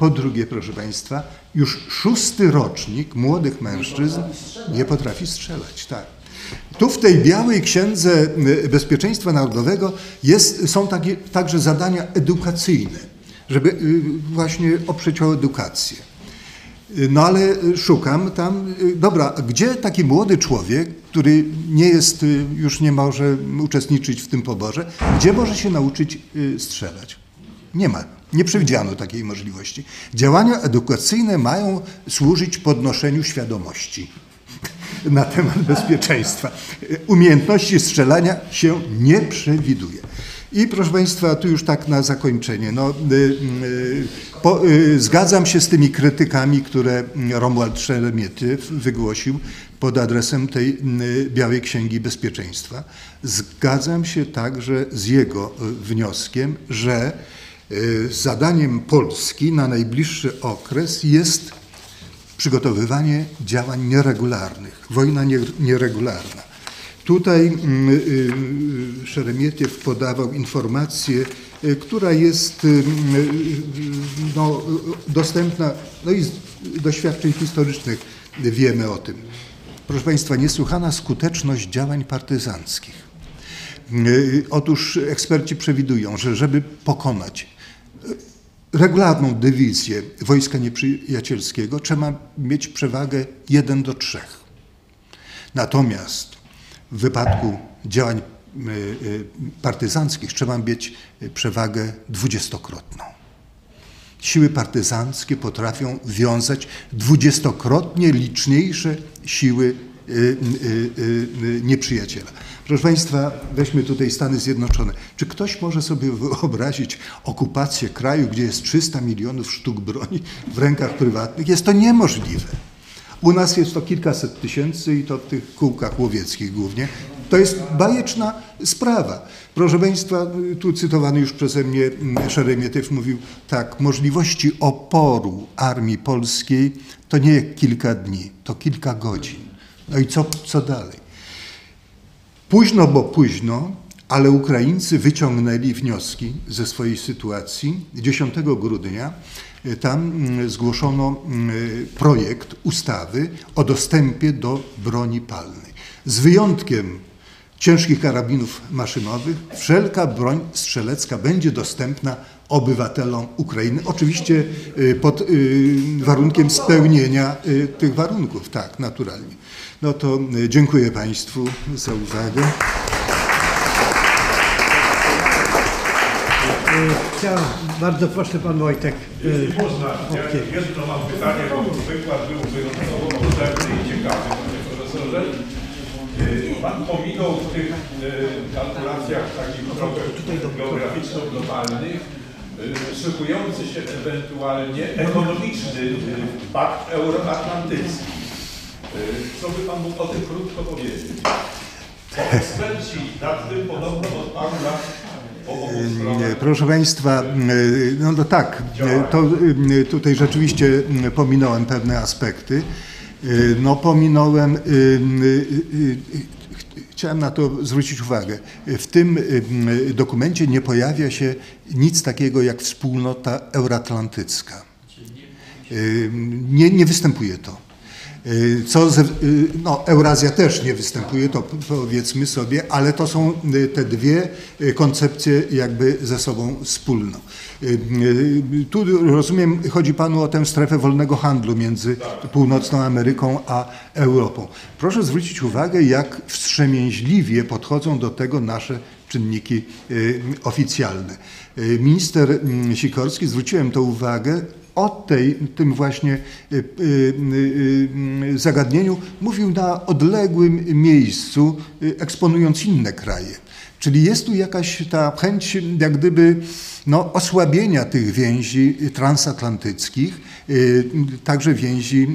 po drugie, proszę Państwa, już szósty rocznik młodych mężczyzn nie potrafi strzelać. Tak. Tu w tej białej księdze y, bezpieczeństwa narodowego jest, są takie, także zadania edukacyjne, żeby y, właśnie oprzeć o edukację. Y, No ale szukam tam, dobra, gdzie taki młody człowiek, który nie jest, już nie może uczestniczyć w tym poborze, gdzie może się nauczyć strzelać? Nie ma, nie przewidziano takiej możliwości. Działania edukacyjne mają służyć podnoszeniu świadomości na temat bezpieczeństwa. Umiejętności strzelania się nie przewiduje. I proszę Państwa, tu już tak na zakończenie. No, y, y, po, y, zgadzam się z tymi krytykami, które Romuald Szeremietyw wygłosił pod adresem tej y, Białej Księgi Bezpieczeństwa. Zgadzam się także z jego y, wnioskiem, że zadaniem Polski na najbliższy okres jest przygotowywanie działań nieregularnych, wojna nie- nieregularna. Tutaj mm, y, y, Szeremietiew podawał informację, y, która jest y, y, no, y, dostępna, no i z doświadczeń historycznych wiemy o tym. Proszę Państwa, niesłychana skuteczność działań partyzanckich. Y, Otóż eksperci przewidują, że żeby pokonać y, regularną dywizję wojska nieprzyjacielskiego, trzeba mieć przewagę 1 do 3. Natomiast w wypadku działań y, y, partyzanckich trzeba mieć przewagę dwudziestokrotną. Siły partyzanckie potrafią wiązać dwudziestokrotnie liczniejsze siły y, nieprzyjaciela. Proszę Państwa, weźmy tutaj Stany Zjednoczone. Czy ktoś może sobie wyobrazić okupację kraju, gdzie jest 300 milionów sztuk broni w rękach prywatnych? Jest to niemożliwe. U nas jest to kilkaset tysięcy i to w tych kółkach łowieckich głównie. To jest bajeczna sprawa. Proszę Państwa, tu cytowany już przeze mnie Szeremietyw mówił tak, możliwości oporu armii polskiej to nie kilka dni, to kilka godzin. No i co, co dalej? Późno, bo późno, ale Ukraińcy wyciągnęli wnioski ze swojej sytuacji. 10 grudnia y, tam mm, zgłoszono mm, projekt ustawy o dostępie do broni palnej. Z wyjątkiem ciężkich karabinów maszynowych, wszelka broń strzelecka będzie dostępna obywatelom Ukrainy. Oczywiście y, pod y, warunkiem spełnienia y, tych warunków, tak, naturalnie. No to y, dziękuję Państwu za uwagę. Chciałem, bardzo proszę pan Wojtek. Jeśli y, można, ja Okej. jedno mam pytanie, bo wykład był wyjątkowo obszerny i ciekawy, panie profesorze. Pan pominął w tych kalkulacjach takich trochę geograficzno-globalnych szykujący się ewentualnie ekonomiczny pakt euroatlantycki. Y, Co by Pan mógł o tym krótko powiedzieć? Eksperci nad tym podobno od paru lat stronach Proszę Państwa, y, no to tak, y, to y, tutaj rzeczywiście y, pominąłem pewne aspekty. Y, No pominąłem, y, y, y, y, chciałem na to zwrócić uwagę. W tym y, y, dokumencie nie pojawia się nic takiego jak wspólnota euroatlantycka. Y, Nie, nie występuje to. Y, Co y, no, Eurazja też nie występuje, to powiedzmy sobie, ale to są y, te dwie koncepcje jakby ze sobą wspólną. Y, Tu rozumiem, chodzi Panu o tę strefę wolnego handlu między północną Ameryką a Europą. Proszę zwrócić uwagę, jak wstrzemięźliwie podchodzą do tego nasze czynniki oficjalne. Minister mm, Sikorski, zwróciłem to uwagę, o tej, tym właśnie y, y, y, zagadnieniu mówił na odległym miejscu, eksponując inne kraje. Czyli jest tu jakaś ta chęć jak gdyby no, osłabienia tych więzi transatlantyckich, także więzi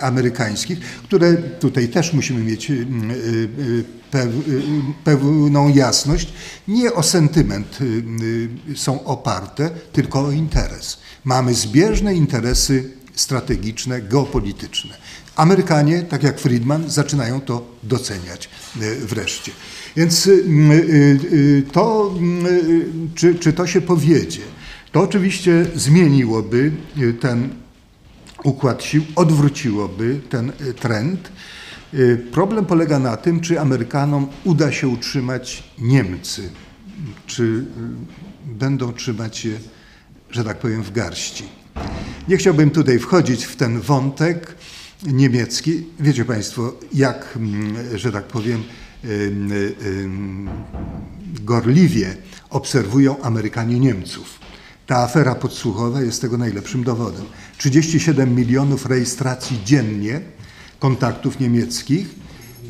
amerykańskich, które tutaj też musimy mieć pew- pewną jasność, nie o sentyment są oparte, tylko o interes. Mamy zbieżne interesy strategiczne, geopolityczne. Amerykanie, tak jak Friedman, zaczynają to doceniać y, wreszcie. Więc y, y, to, czy, czy to się powiedzie, to oczywiście zmieniłoby ten układ sił, odwróciłoby ten trend. Problem polega na tym, czy Amerykanom uda się utrzymać Niemcy, czy będą trzymać je, że tak powiem, w garści. Nie chciałbym tutaj wchodzić w ten wątek niemiecki. Wiecie Państwo, jak, mm, że tak powiem, gorliwie obserwują Amerykanie Niemców. Ta afera podsłuchowa jest tego najlepszym dowodem. 37 milionów rejestracji dziennie kontaktów niemieckich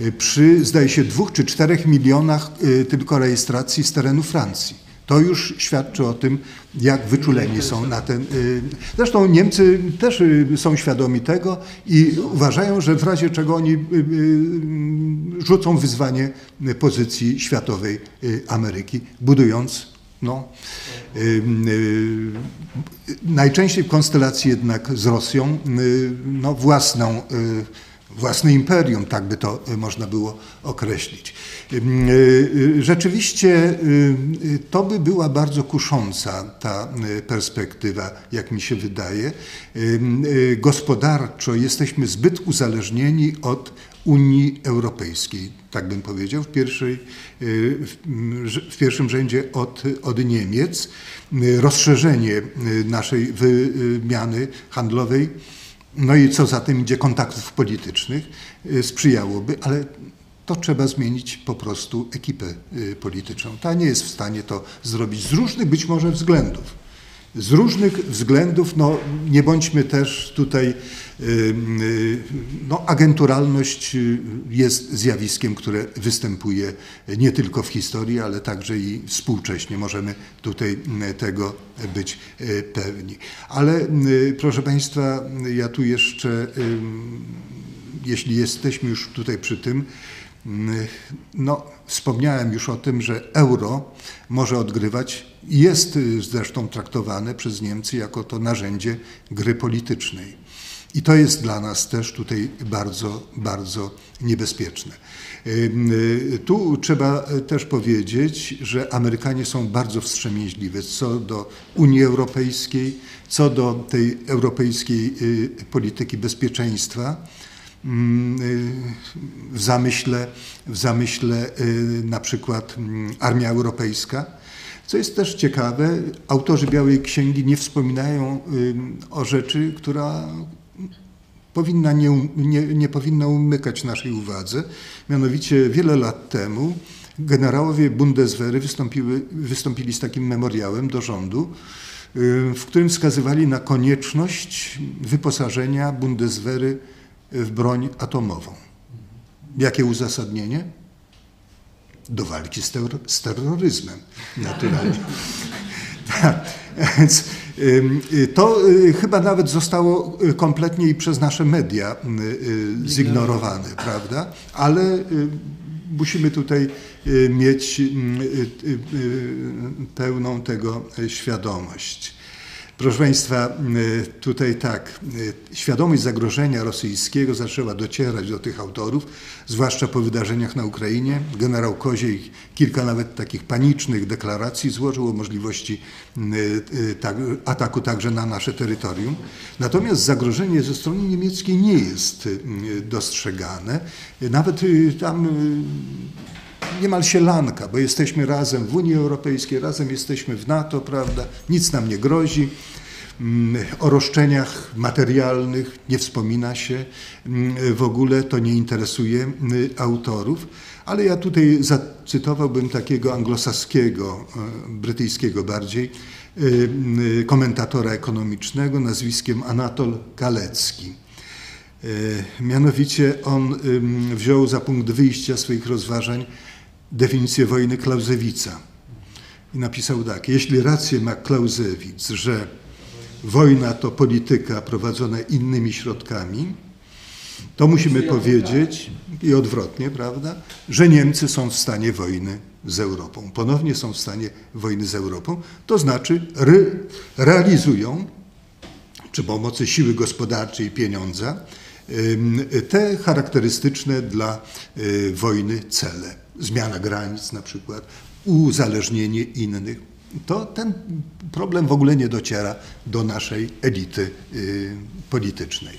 y, przy, zdaje się, dwóch czy czterech milionach y, tylko rejestracji z terenu Francji. To już świadczy o tym, jak wyczuleni są na ten. y, Zresztą Niemcy też y, są świadomi tego i uważają, że w razie czego oni y, rzucą wyzwanie pozycji światowej Ameryki, budując no, najczęściej w konstelacji jednak z Rosją, no, własną własne imperium, tak by to y, można było określić. Y, y, Rzeczywiście to by była bardzo kusząca ta perspektywa, jak mi się wydaje. Gospodarczo jesteśmy zbyt uzależnieni od Unii Europejskiej, tak bym powiedział, w, pierwszej, w, pierwszym rzędzie od, od Niemiec. Rozszerzenie naszej wymiany handlowej no i co za tym idzie kontaktów politycznych y, sprzyjałoby, ale to trzeba zmienić po prostu ekipę y, polityczną. Ta nie jest w stanie to zrobić z różnych być może względów. Z różnych względów, no nie bądźmy też tutaj, y, y, no agenturalność y, jest zjawiskiem, które występuje nie tylko w historii, ale także i współcześnie. Możemy tutaj tego być pewni. Ale proszę Państwa, ja tu jeszcze, jeśli jesteśmy już tutaj przy tym, no, wspomniałem już o tym, że euro może odgrywać, jest y, zresztą traktowane przez Niemcy jako to narzędzie gry politycznej. I to jest dla nas też tutaj bardzo, bardzo niebezpieczne. Ym, y, Tu trzeba y, też powiedzieć, że Amerykanie są bardzo wstrzemięźliwi co do Unii Europejskiej, co do tej europejskiej y, polityki bezpieczeństwa mm, y, w zamyśle, w zamyśle y, na przykład mm, Armia Europejska. Co jest też ciekawe, autorzy Białej Księgi nie wspominają o rzeczy, która powinna nie, um- nie, nie powinna umykać naszej uwadze. Mianowicie wiele lat temu generałowie Bundeswehry wystąpili z takim memoriałem do rządu, w którym wskazywali na konieczność wyposażenia Bundeswehry w broń atomową. Jakie uzasadnienie? Do walki z, terror- z terroryzmem, naturalnie. Tak, więc y, to y, chyba nawet zostało y, kompletnie i przez nasze media zignorowane, prawda? Ale musimy tutaj mieć y, pełną tego świadomość. Proszę Państwa, y, tutaj tak, y, świadomość zagrożenia rosyjskiego zaczęła docierać do tych autorów, zwłaszcza po wydarzeniach na Ukrainie. Generał Koziej kilka nawet takich panicznych deklaracji złożył o możliwości y, tak, ataku także na nasze terytorium. Natomiast zagrożenie ze strony niemieckiej nie jest dostrzegane. Nawet tam niemal sielanka, bo jesteśmy razem w Unii Europejskiej, razem jesteśmy w NATO, prawda? Nic nam nie grozi. Mm, O roszczeniach materialnych nie wspomina się mm, w ogóle, to nie interesuje mm, autorów, ale ja tutaj zacytowałbym takiego anglosaskiego, e, brytyjskiego bardziej, e, komentatora ekonomicznego nazwiskiem Anatol Kalecki. E, Mianowicie on wziął za punkt wyjścia swoich rozważań definicję wojny Clausewitza i napisał tak: Jeśli rację ma Clausewitz, że wojna to polityka prowadzona innymi środkami, to musimy powiedzieć, i odwrotnie, prawda, że Niemcy są w stanie wojny z Europą. Ponownie są w stanie wojny z Europą, to znaczy re, realizują przy pomocy siły gospodarczej i pieniądza te charakterystyczne dla y, wojny cele. Zmiana granic na przykład, uzależnienie innych. To ten problem w ogóle nie dociera do naszej elity y, politycznej.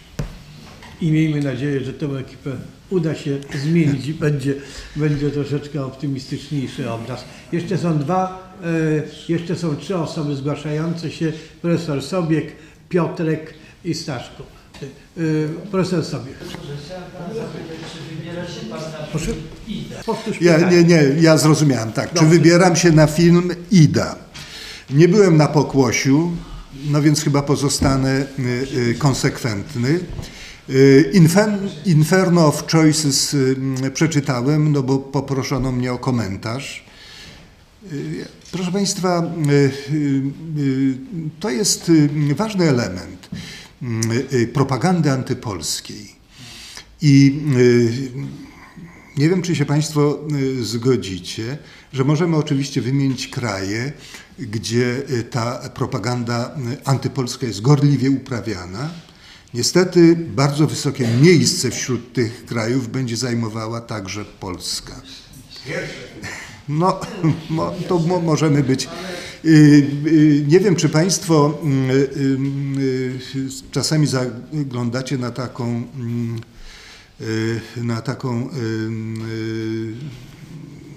I miejmy nadzieję, że tę ekipę uda się zmienić i będzie, będzie troszeczkę optymistyczniejszy obraz. Jeszcze są dwa, e, jeszcze są trzy osoby zgłaszające się. Profesor Sobiek, Piotrek i Staszko. E, profesor na Proszę? Ja, nie, nie, ja zrozumiałem tak. Czy wybieram się na film Ida? Nie byłem na pokłosiu, no więc chyba pozostanę y, y, konsekwentny. Y, Infer, Inferno of Choices y, przeczytałem, no bo poproszono mnie o komentarz. Y, Proszę Państwa, y, y, y, to jest y, ważny element y, y, propagandy antypolskiej. I y, nie wiem, czy się Państwo y, zgodzicie, że możemy oczywiście wymienić kraje, gdzie y, ta propaganda y, antypolska jest gorliwie uprawiana Niestety bardzo wysokie miejsce wśród tych krajów będzie zajmowała także Polska. No, to mo, możemy być. Y, y, Nie wiem, czy Państwo y, czasami zaglądacie na taką, na taką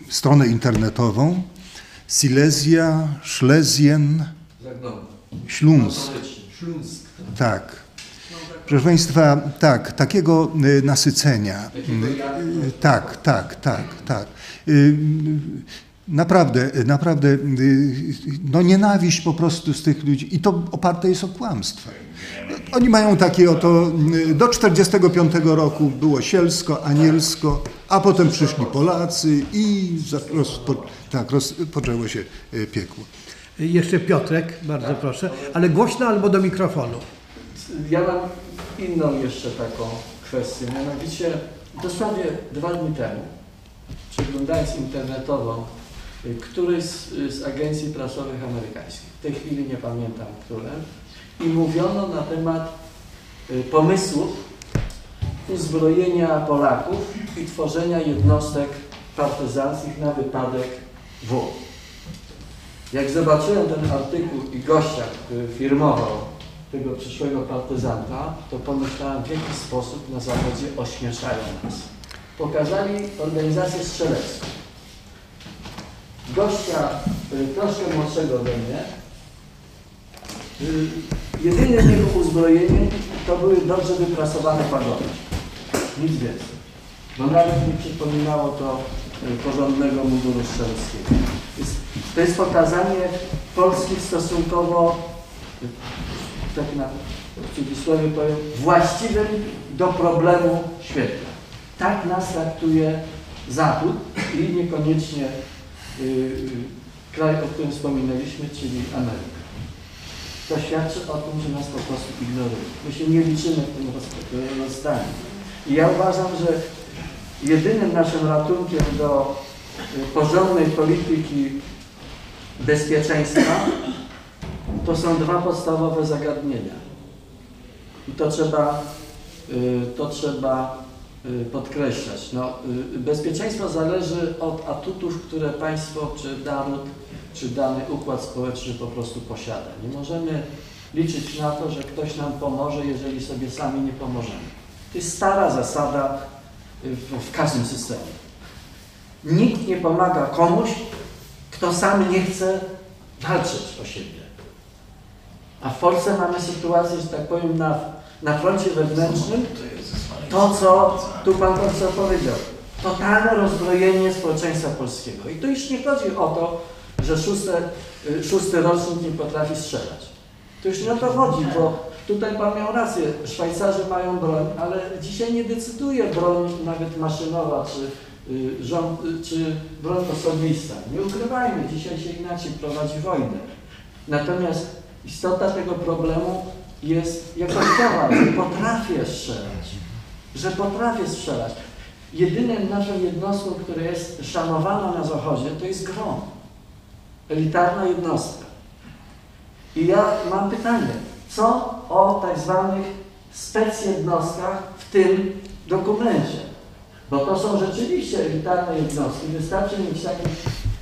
stronę internetową Silesia Zaglądam. Śląsk. Tak. Proszę Państwa, tak, takiego nasycenia. Tak, tak, tak, tak. Y, Naprawdę, naprawdę, y, no nienawiść po prostu z tych ludzi i to oparte jest o kłamstwo. Oni mają takie oto, y, do 45 roku było sielsko, anielsko, a potem przyszli Polacy i rozpo, tak, rozpoczęło się piekło. Jeszcze Piotrek, bardzo proszę, ale głośno albo do mikrofonu. Ja mam inną jeszcze taką kwestię, mianowicie dosłownie dwa dni temu, przeglądając internetowo y, któryś z, z agencji prasowych amerykańskich, w tej chwili nie pamiętam które, i mówiono na temat y, pomysłów uzbrojenia Polaków i tworzenia jednostek partyzanckich na wypadek W. Jak zobaczyłem ten artykuł i gościa, który firmował tego przyszłego partyzanta, to pomyślałem, w jaki sposób na Zachodzie ośmieszają nas. Pokazali organizację strzelecką. Gościa y, troszkę młodszego ode mnie. Y, Jedynym jego uzbrojeniem to były dobrze wyprasowane pagody. Nic więcej. Bo nawet nie przypominało to y, porządnego munduru strzeleckiego. To jest pokazanie Polski stosunkowo, tak na w cudzysłowie powiem, właściwym do problemu świetle. Tak nas traktuje Zachód i niekoniecznie y, y, kraj, o którym wspominaliśmy, czyli Ameryka. To świadczy o tym, że nas po prostu ignoruje. My się nie liczymy w tym roz- rozdaniu. I ja uważam, że jedynym naszym ratunkiem do y, porządnej polityki bezpieczeństwa to są dwa podstawowe zagadnienia. I to trzeba, to trzeba podkreślać. No, y, bezpieczeństwo zależy od atutów, które państwo, czy naród, czy dany układ społeczny po prostu posiada. Nie możemy liczyć na to, że ktoś nam pomoże, jeżeli sobie sami nie pomożemy. To jest stara zasada y, w, w każdym systemie. Nikt nie pomaga komuś, kto sam nie chce walczyć o siebie. A w Polsce mamy sytuację, że tak powiem, na, na froncie wewnętrznym, to co tu Pan Profesor powiedział, totalne rozbrojenie społeczeństwa polskiego. I tu już nie chodzi o to, że szóste, y, szósty rocznik nie potrafi strzelać. To już nie o to chodzi, bo tutaj Pan miał rację, Szwajcarzy mają broń, ale dzisiaj nie decyduje broń nawet maszynowa, czy, y, rząd, y, czy broń osobista. Nie ukrywajmy, dzisiaj się inaczej prowadzi wojnę. Natomiast istota tego problemu jest jakościowa, że potrafię strzelać, że potrafię strzelać. Jedynym naszą jednostką, która jest szanowana na Zachodzie, to jest grom. Elitarna jednostka. I ja mam pytanie, co o tak zwanych specjednostkach w tym dokumencie? Bo to są rzeczywiście elitarne jednostki. Wystarczy mieć taki,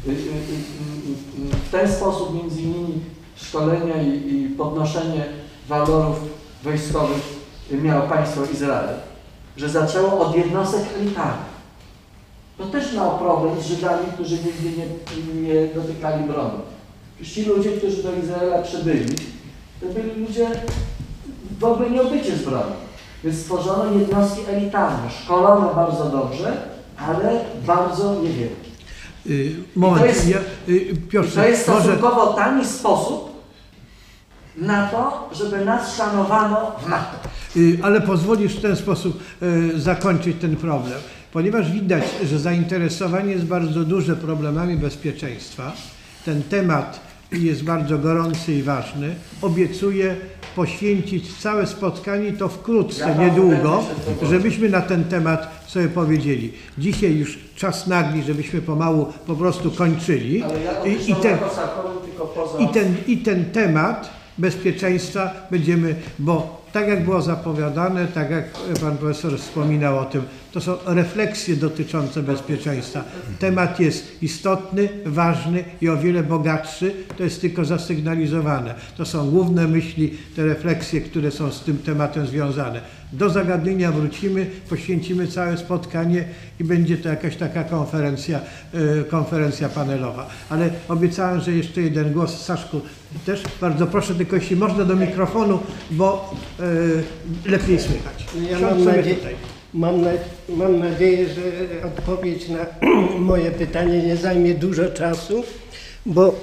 y, y, y, w ten sposób między innymi szkolenia i, i podnoszenie walorów wojskowych miało państwo Izrael, że zaczęło od jednostek elitarnych. To też miał problem z Żydami, którzy nigdy nie, nie dotykali broni. Ci ludzie, którzy do Izraela przybyli, to byli ludzie w ogóle nie obycie z bronią. Więc stworzono jednostki elitarne, szkolone bardzo dobrze, ale bardzo niewielkie. Y, moment, I to jest- ja, y, I to Piotrze, jest może... stosunkowo tani sposób na to, żeby nas szanowano w NATO. Y, Ale pozwolisz w ten sposób y, zakończyć ten problem, ponieważ widać, że zainteresowanie jest bardzo duże problemami bezpieczeństwa. Ten temat jest bardzo gorący i ważny. Obiecuję poświęcić całe spotkanie, to wkrótce, niedługo, żebyśmy na ten temat sobie powiedzieli. Dzisiaj już czas nagli, żebyśmy pomału po prostu kończyli. I, i, ten, i, ten, I ten temat bezpieczeństwa będziemy, bo tak jak było zapowiadane, tak jak pan profesor wspominał o tym, to są refleksje dotyczące bezpieczeństwa. Temat jest istotny, ważny i o wiele bogatszy, to jest tylko zasygnalizowane. To są główne myśli, te refleksje, które są z tym tematem związane. Do zagadnienia wrócimy, poświęcimy całe spotkanie i będzie to jakaś taka konferencja, e, konferencja panelowa. Ale obiecałem, że jeszcze jeden głos. Saszku, też bardzo proszę, tylko jeśli można do mikrofonu, bo e, lepiej słychać. Ja Siądź mam, nadzie- mam, na, mam nadzieję, że odpowiedź na moje pytanie nie zajmie dużo czasu, bo,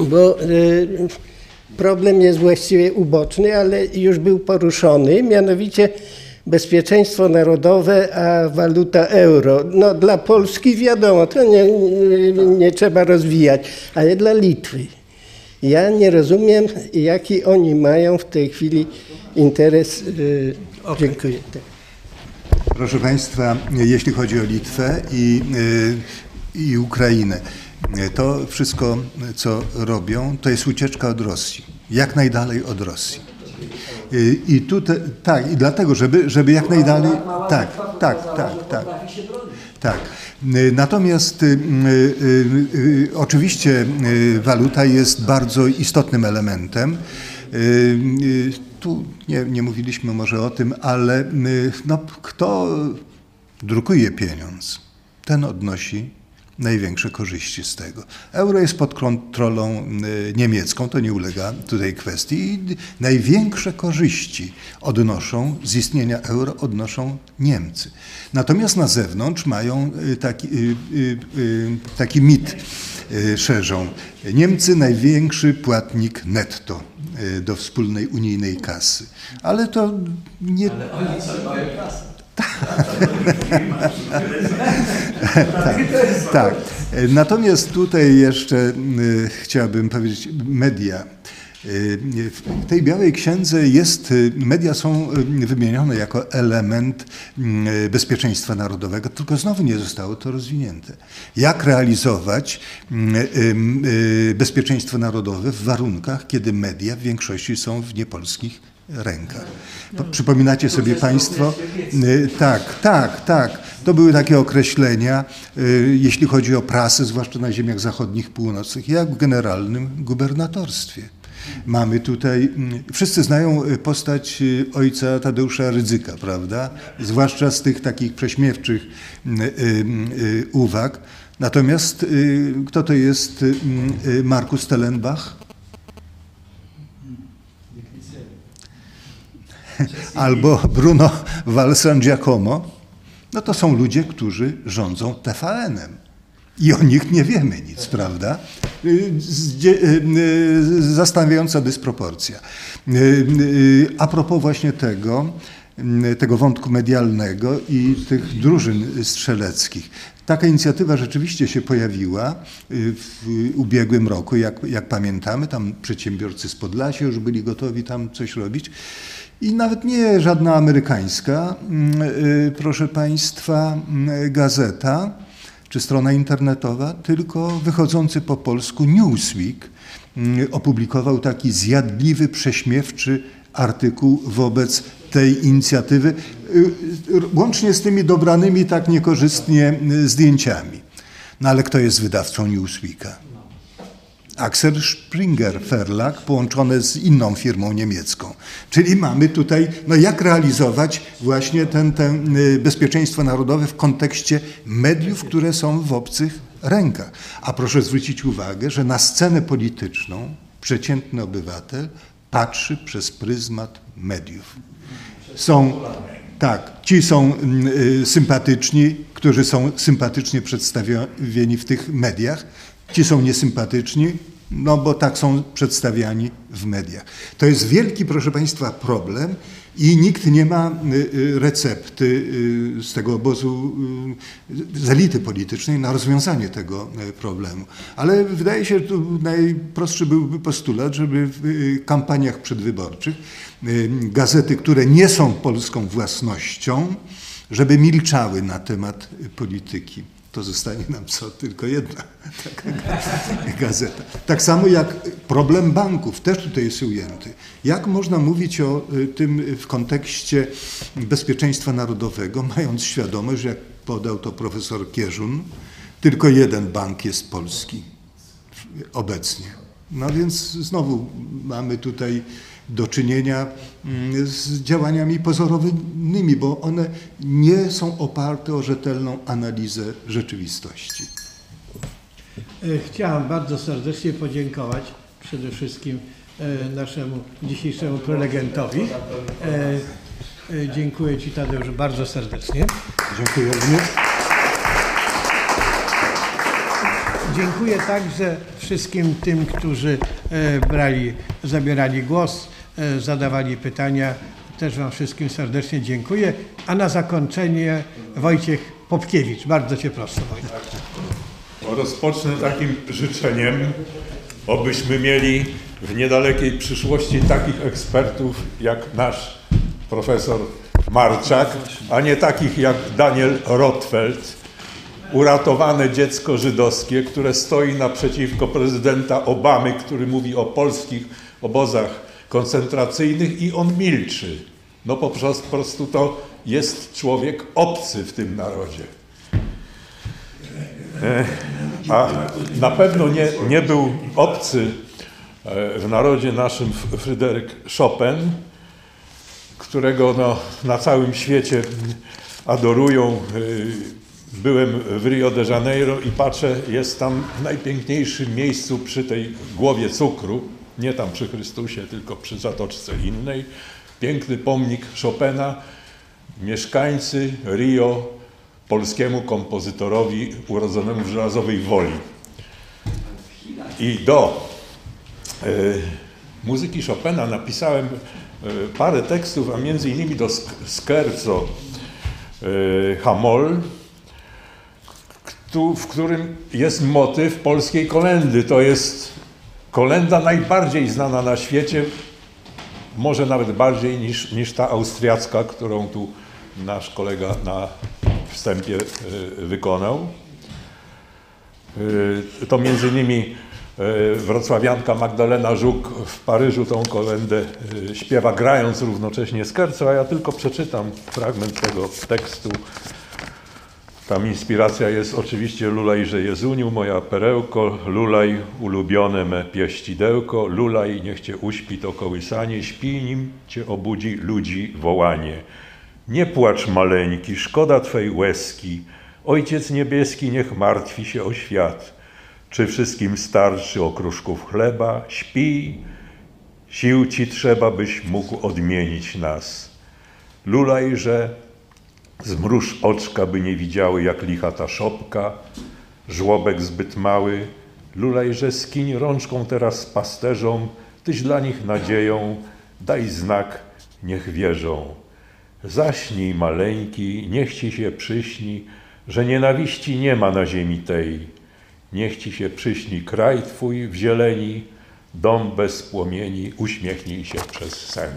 bo y, problem jest właściwie uboczny, ale już był poruszony, mianowicie bezpieczeństwo narodowe, a waluta euro. No dla Polski wiadomo, to nie, nie, trzeba rozwijać, ale dla Litwy. Ja nie rozumiem, jaki oni mają w tej chwili interes. y, Dziękuję. Tak. Proszę Państwa, jeśli chodzi o Litwę i, y, i Ukrainę, to wszystko, co robią, to jest ucieczka od Rosji. Jak najdalej od Rosji. Y, I tutaj, tak, i dlatego, żeby, żeby jak najdalej, tak, tak, tak, tak. Tak. Y, Natomiast y, y, y, oczywiście waluta jest bardzo istotnym elementem. Tu nie, nie mówiliśmy może o tym, ale no, kto drukuje pieniądz, ten odnosi największe korzyści z tego. Euro jest pod kontrolą y, niemiecką, to nie ulega tutaj kwestii. I największe korzyści odnoszą z istnienia euro odnoszą Niemcy. Natomiast na zewnątrz mają y, taki, y, taki mit szerzą. Niemcy największy płatnik netto do wspólnej unijnej kasy. Ale to nie, Oni trzymają kasę. Tak. Natomiast tutaj jeszcze y, chciałbym powiedzieć media. Y, W tej białej księdze jest, y, media są wymienione jako element bezpieczeństwa narodowego, tylko znowu nie zostało to rozwinięte. Jak realizować bezpieczeństwo narodowe w warunkach, kiedy media w większości są w niepolskich rękach. Po- Przypominacie sobie Państwo? Y, Tak, tak, tak. To były takie określenia, y, jeśli chodzi o prasę, zwłaszcza na ziemiach zachodnich, północnych, jak w generalnym gubernatorstwie. Mamy tutaj, mm, wszyscy znają y, postać ojca Tadeusza Rydzyka, prawda? Zwłaszcza z tych takich prześmiewczych y, uwag. Natomiast kto to jest y, Markus Tellenbach? albo Bruno Valsan Giacomo, no to są ludzie, którzy rządzą TVN-em. I o nich nie wiemy nic, prawda? Y, y, y, Zastanawiająca dysproporcja. A propos właśnie tego, tego wątku medialnego i tych drużyn strzeleckich. Taka inicjatywa rzeczywiście się pojawiła w ubiegłym roku, jak, jak pamiętamy. Tam przedsiębiorcy z Podlasia już byli gotowi tam coś robić. I nawet nie żadna amerykańska, mm, y, proszę Państwa, mm, gazeta czy strona internetowa, tylko wychodzący po polsku Newsweek mm, opublikował taki zjadliwy, prześmiewczy artykuł wobec tej inicjatywy, y, łącznie z tymi dobranymi tak niekorzystnie y, zdjęciami. No ale kto jest wydawcą Newsweeka? Axel Springer Verlag połączone z inną firmą niemiecką. Czyli mamy tutaj, no jak realizować właśnie ten, ten y, bezpieczeństwo narodowe w kontekście mediów, które są w obcych rękach. A proszę zwrócić uwagę, że na scenę polityczną przeciętny obywatel patrzy przez pryzmat mediów. Są, tak, ci są mm, y, sympatyczni, którzy są sympatycznie przedstawieni w tych mediach, ci są niesympatyczni, no bo tak są przedstawiani w mediach. To jest wielki, proszę Państwa, problem i nikt nie ma y, y, recepty y, z tego obozu, z elity politycznej na rozwiązanie tego problemu. Ale wydaje się, że tu najprostszy byłby postulat, żeby w kampaniach przedwyborczych gazety, które nie są polską własnością, żeby milczały na temat polityki to zostanie nam co? Tylko jedna gazeta. Tak samo jak problem banków też tutaj jest ujęty. Jak można mówić o y, tym w kontekście bezpieczeństwa narodowego, mając świadomość, jak podał to profesor Kierzun, tylko jeden bank jest polski obecnie. No więc znowu mamy tutaj do czynienia mm, z działaniami pozorowymi, bo one nie są oparte o rzetelną analizę rzeczywistości. E, Chciałem bardzo serdecznie podziękować przede wszystkim e, naszemu dzisiejszemu prelegentowi. E, Dziękuję Ci Tadeuszu bardzo serdecznie. Dziękuję również. Dziękuję także wszystkim tym, którzy brali, zabierali głos, zadawali pytania. Też Wam wszystkim serdecznie dziękuję. A na zakończenie Wojciech Popkiewicz. Bardzo Cię proszę Wojciech. Rozpocznę takim życzeniem, obyśmy mieli w niedalekiej przyszłości takich ekspertów jak nasz profesor Marczak, a nie takich jak Daniel Rotfeld, uratowane dziecko żydowskie, które stoi naprzeciwko prezydenta Obamy, który mówi o polskich obozach koncentracyjnych i on milczy. No po prostu, to jest człowiek obcy w tym narodzie. E, A na pewno nie, nie był obcy e, w narodzie naszym Fryderyk Chopin, którego no, na całym świecie adorują. E, Byłem w Rio de Janeiro i patrzę, jest tam w najpiękniejszym miejscu przy tej głowie cukru, nie tam przy Chrystusie, tylko przy zatoczce innej. Piękny pomnik Chopina. Mieszkańcy Rio polskiemu kompozytorowi urodzonemu w żelazowej woli. I do e, muzyki Chopina napisałem e, parę tekstów, a między innymi do Scherzo e, Hamol, w którym jest motyw polskiej kolendy. To jest kolenda najbardziej znana na świecie, może nawet bardziej niż, niż ta austriacka, którą tu nasz kolega na wstępie y, wykonał. Y, To między innymi y, wrocławianka Magdalena Żuk w Paryżu tą kolendę śpiewa grając równocześnie skerco, a ja tylko przeczytam fragment tego tekstu. Tam inspiracja jest oczywiście Lulajże Jezuniu, moja perełko, lulaj ulubione me pieścidełko, lulaj niech cię uśpi to kołysanie, śpi nim cię obudzi ludzi wołanie. Nie płacz maleńki, szkoda twej łezki, Ojciec niebieski niech martwi się o świat. Czy wszystkim starczy okruszków chleba? Śpi, sił ci trzeba, byś mógł odmienić nas. Lulaj, że Zmruż oczka, by nie widziały, jak licha ta szopka, żłobek zbyt mały. Lulajże skiń rączką teraz pasterzom, tyś dla nich nadzieją, daj znak, niech wierzą. Zaśnij maleńki, niech ci się przyśni, że nienawiści nie ma na ziemi tej. Niech ci się przyśni kraj twój w zieleni, dom bez płomieni, uśmiechnij się przez sen.